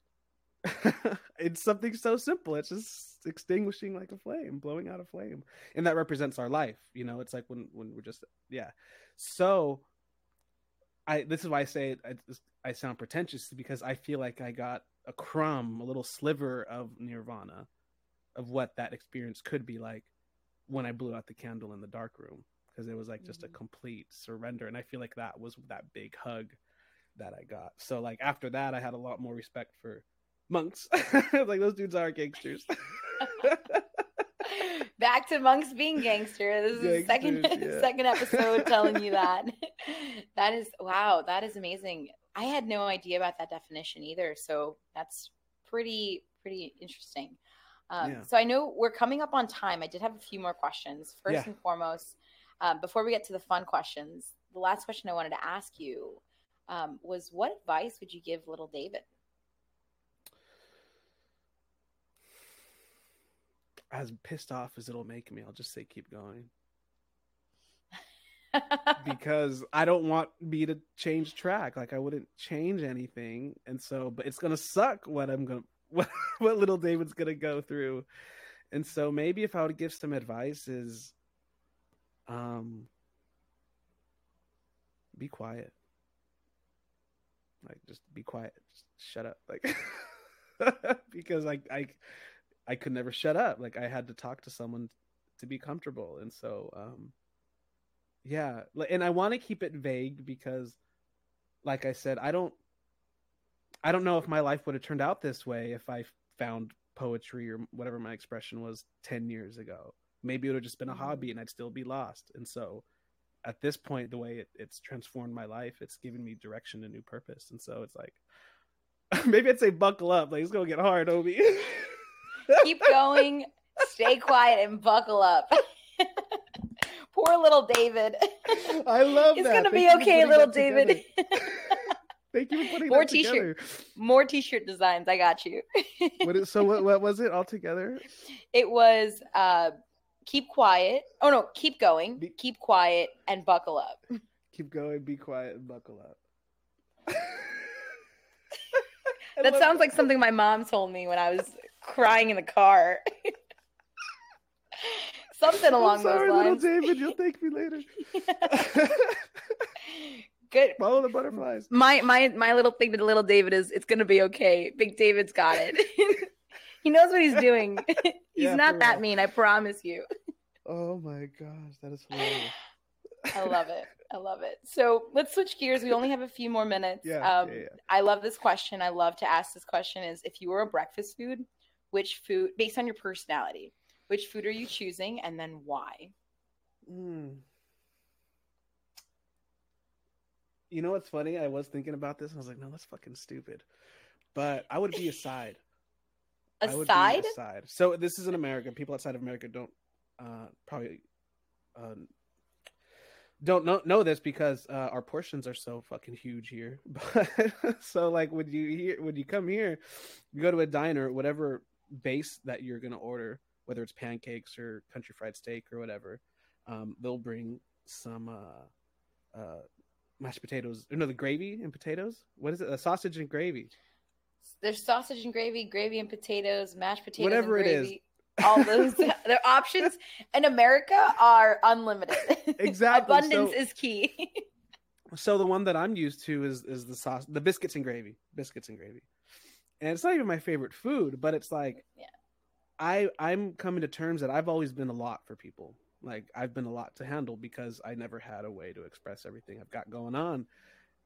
Speaker 2: it's something so simple it's just extinguishing like a flame blowing out a flame and that represents our life you know it's like when when we're just yeah so i this is why i say I, I sound pretentious because i feel like i got a crumb a little sliver of nirvana of what that experience could be like when i blew out the candle in the dark room because it was like just
Speaker 1: Mhm.
Speaker 2: a complete surrender and i feel like that was that big hug that i got so like after that i had a lot more respect for monks like those dudes are gangsters
Speaker 1: Back to monks being gangsters. This is the second
Speaker 2: yeah.
Speaker 1: second episode telling you that. that is wow, that is amazing. I had no idea about that definition either, so that's pretty pretty interesting. Um,
Speaker 2: Yeah.
Speaker 1: So I know we're coming up on time. I did have a few more questions. First
Speaker 2: Yeah.
Speaker 1: and foremost, um, before we get to the fun questions, the last question I wanted to ask you um, was, what advice would you give little David?
Speaker 2: As pissed off as it'll make me i'll just say keep going because I don't want me to change track. Like I wouldn't change anything, and so but it's gonna suck what I'm gonna what what little David's gonna go through, and so maybe if I would give some advice is, um, be quiet. Like just be quiet. Just shut up. Like because I I I could never shut up. Like I had to talk to someone to be comfortable, and so um yeah and i want to keep it vague because like i said i don't i don't know if my life would have turned out this way if i found poetry or whatever my expression was 10 years ago. Maybe it would have just been a hobby and i'd still be lost. And so at this point the way it, it's transformed my life it's given me direction and new purpose. And so it's like maybe i'd say buckle up. Like it's gonna get hard obi
Speaker 1: Keep going, stay quiet, and buckle up. Poor little David.
Speaker 2: i love
Speaker 1: It's
Speaker 2: that
Speaker 1: gonna
Speaker 2: Thank
Speaker 1: be okay, little David.
Speaker 2: Thank you for putting
Speaker 1: More
Speaker 2: that
Speaker 1: t-shirt. More t-shirt designs. I got you.
Speaker 2: What is, so what, what was it altogether?
Speaker 1: it was uh, keep quiet. Oh no, keep going.
Speaker 2: Be-
Speaker 1: keep quiet and buckle up.
Speaker 2: Keep going, be quiet, and buckle up.
Speaker 1: That sounds like something my mom told me when I was crying in the car. Something
Speaker 2: I'm
Speaker 1: along
Speaker 2: sorry,
Speaker 1: those
Speaker 2: little. David. You'll thank me later.
Speaker 1: Good.
Speaker 2: Follow the butterflies.
Speaker 1: My my my little thing to little David is it's gonna be okay. Big David's got it. he knows what he's doing. he's
Speaker 2: Yeah,
Speaker 1: not that
Speaker 2: real.
Speaker 1: mean, I promise you.
Speaker 2: Oh my gosh, that is hilarious.
Speaker 1: I love it. I love it. So let's switch gears. We only have a few more minutes.
Speaker 2: Yeah,
Speaker 1: um,
Speaker 2: yeah, yeah.
Speaker 1: I love this question. I love to ask this question is if you were a breakfast food, which food based on your personality, which food are you choosing and then why?
Speaker 2: Mm. You know what's funny? I was thinking about this. and I was like, no, that's fucking stupid. But I would be a side. Be
Speaker 1: Aside?
Speaker 2: a side. So this is in America. People outside of America don't uh, probably uh, don't know know this because uh, our portions are so fucking huge here. But so like when you hear when you come here, you go to a diner, whatever base that you're gonna order, whether it's pancakes or country fried steak or whatever, um, they'll bring some uh, uh, mashed potatoes. No, the gravy and potatoes. What is it? A sausage and gravy.
Speaker 1: There's sausage and gravy, gravy and potatoes, mashed potatoes,
Speaker 2: Whatever it is.
Speaker 1: All those their options in America are unlimited.
Speaker 2: Exactly,
Speaker 1: Abundance
Speaker 2: so-
Speaker 1: is key.
Speaker 2: So the one that I'm used to is is the sauce, the biscuits and gravy, biscuits and gravy, and it's not even my favorite food, but it's like,
Speaker 1: Yeah.
Speaker 2: I I'm coming to terms that I've always been a lot for people. Like I've been a lot to handle because I never had a way to express everything I've got going on,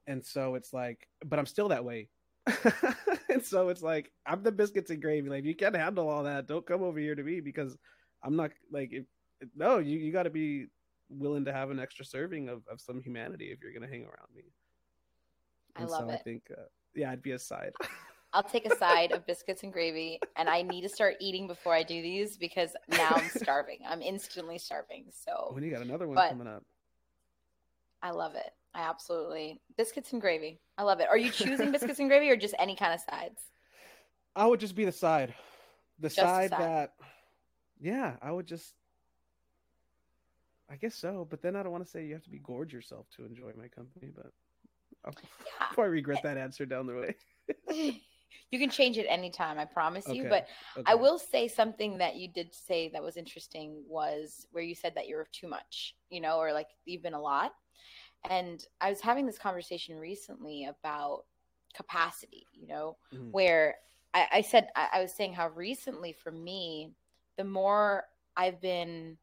Speaker 2: and so it's like, but I'm still that way. and so it's like I'm the biscuits and gravy. Like you can't handle all that, don't come over here to me because I'm not like if, no. You you got to be willing to have an extra serving of, of some humanity if you're going to hang around me.
Speaker 1: I
Speaker 2: And
Speaker 1: love
Speaker 2: so I think, uh, yeah, I'd be a side.
Speaker 1: I'll take a side of biscuits and gravy, and I need to start eating before I do these because now I'm starving. I'm instantly starving. So
Speaker 2: when you got another one
Speaker 1: But-
Speaker 2: coming up,
Speaker 1: I love it. I absolutely biscuits and gravy. I love it. Are you choosing biscuits and gravy or just any kind of sides?
Speaker 2: I would just be the side, the side,
Speaker 1: side.
Speaker 2: that, yeah, I would just, I guess so. But then I don't want to say you have to be gorge yourself to enjoy my company, but I'll
Speaker 1: Yeah.
Speaker 2: probably regret eh. that answer down the way.
Speaker 1: you can change it anytime. I promise you.
Speaker 2: Okay,
Speaker 1: But I will say something that you did say that was interesting was where you said that you're too much, you know, or like you've been a lot. And I was having this conversation recently about capacity, you know,
Speaker 2: Mhm.
Speaker 1: where I, I said, I, I was saying how recently for me, the more I've been,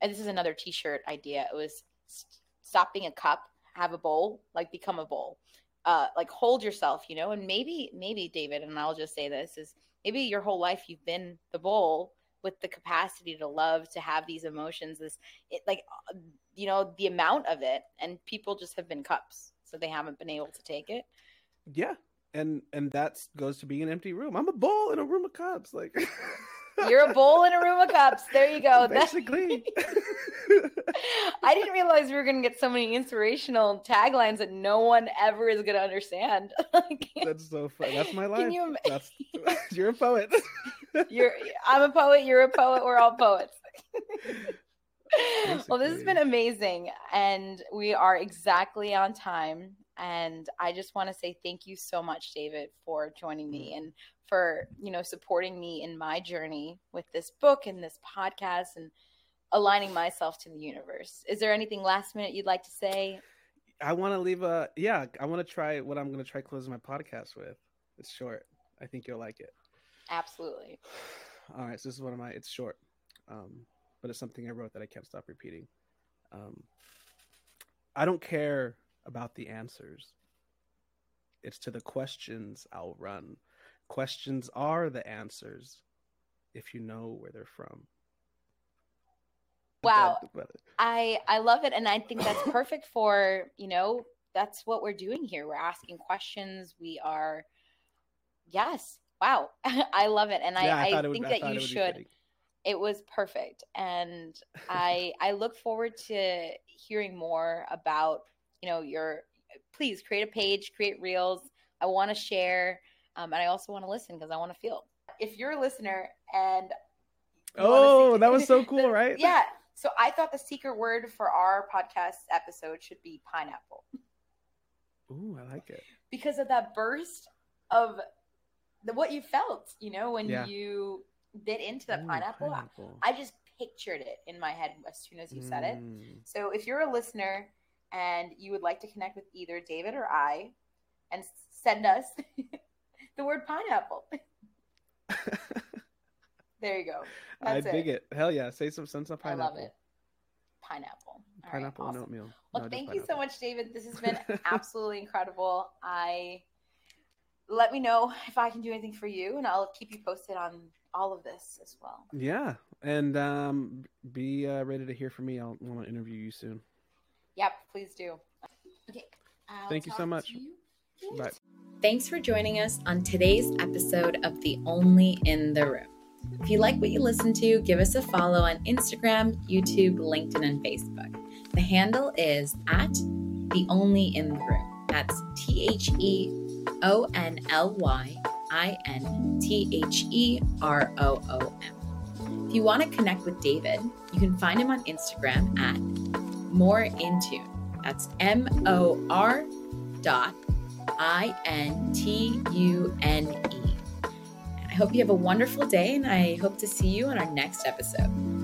Speaker 1: and this is another t shirt idea, it was st- stop being a cup, have a bowl, like become a bowl. Uh, like hold yourself, you know, and maybe, maybe David, and I'll just say this is maybe your whole life you've been the bowl with the capacity to love to have these emotions this it, like uh, you know the amount of it and people just have been cups so they haven't been able to take it
Speaker 2: Yeah, and and that goes to being an empty room. I'm a bowl in a room of cups. Like
Speaker 1: you're a bowl in a room of cups there you go
Speaker 2: basically.
Speaker 1: i didn't realize we were going to get so many inspirational taglines that no one ever is going to understand
Speaker 2: That's so fun. That's my life.
Speaker 1: can you
Speaker 2: That's you're a poet.
Speaker 1: you're i'm a poet you're a poet we're all poets well this has been amazing and we are exactly on time and i just want to say thank you so much david for joining me mm. and for you know supporting me in my journey with this book and this podcast and aligning myself to the universe is there anything last minute you'd like to say
Speaker 2: I want to leave a yeah. I want to try what I'm going to try closing my podcast with. It's short. I think you'll like it.
Speaker 1: absolutely
Speaker 2: All right, so this is one of my. It's short, um, but it's something I wrote that I can't stop repeating. Um, I don't care about the answers. It's to the questions I'll run. Questions are the answers, if you know where they're from.
Speaker 1: Wow. I I love it and I think that's perfect for, you know, that's what we're doing here. We're asking questions. We are yes. Wow. I love it. And
Speaker 2: yeah,
Speaker 1: I, I,
Speaker 2: it would-
Speaker 1: think
Speaker 2: I
Speaker 1: that you should. It was perfect. And I I look forward to hearing more about, you know, your please create a page, create reels. I want to share. Um, and I also want to listen because I want to feel. If you're a listener and
Speaker 2: Oh,
Speaker 1: see-
Speaker 2: that was so cool, right?
Speaker 1: yeah. So I thought the secret word for our podcast episode should be pineapple
Speaker 2: Ooh, I like it.
Speaker 1: because of that burst of
Speaker 3: the, what you felt, you know, when
Speaker 2: Yeah.
Speaker 3: you bit into the
Speaker 2: Ooh,
Speaker 3: pineapple. I-
Speaker 2: pineapple.
Speaker 3: I just pictured it in my head as soon as you said it.
Speaker 2: Mm.
Speaker 3: So if you're a listener and you would like to connect with either David or I and send us the word pineapple. There you go.
Speaker 2: I
Speaker 3: That's
Speaker 2: dig it. Hell yeah! Say some send some
Speaker 3: I
Speaker 2: pineapple.
Speaker 3: love it. Pineapple. All right,
Speaker 2: Pineapple and
Speaker 3: awesome.
Speaker 2: oatmeal.
Speaker 3: Well,
Speaker 2: No,
Speaker 3: thank you so much, David. This has been absolutely incredible. I let me know if I can do anything for you, and I'll keep you posted on all of this as well.
Speaker 2: Yeah, and um, be uh, ready to hear from me. I'll want to interview you soon.
Speaker 3: Yep, please do. Okay. I'll
Speaker 2: Thank you so much. Bye.
Speaker 1: Thanks for joining us on today's episode of The Only in the Room. If you like what you listen to, give us a follow on Instagram, YouTube, LinkedIn, and Facebook. The handle is at The Only in the Room. That's T H E O N L Y I N T H E R O O M. If you want to connect with David, you can find him on Instagram at More in Tune. That's M O R dot I N T U N E. I hope you have a wonderful day, and I hope to see you on our next episode.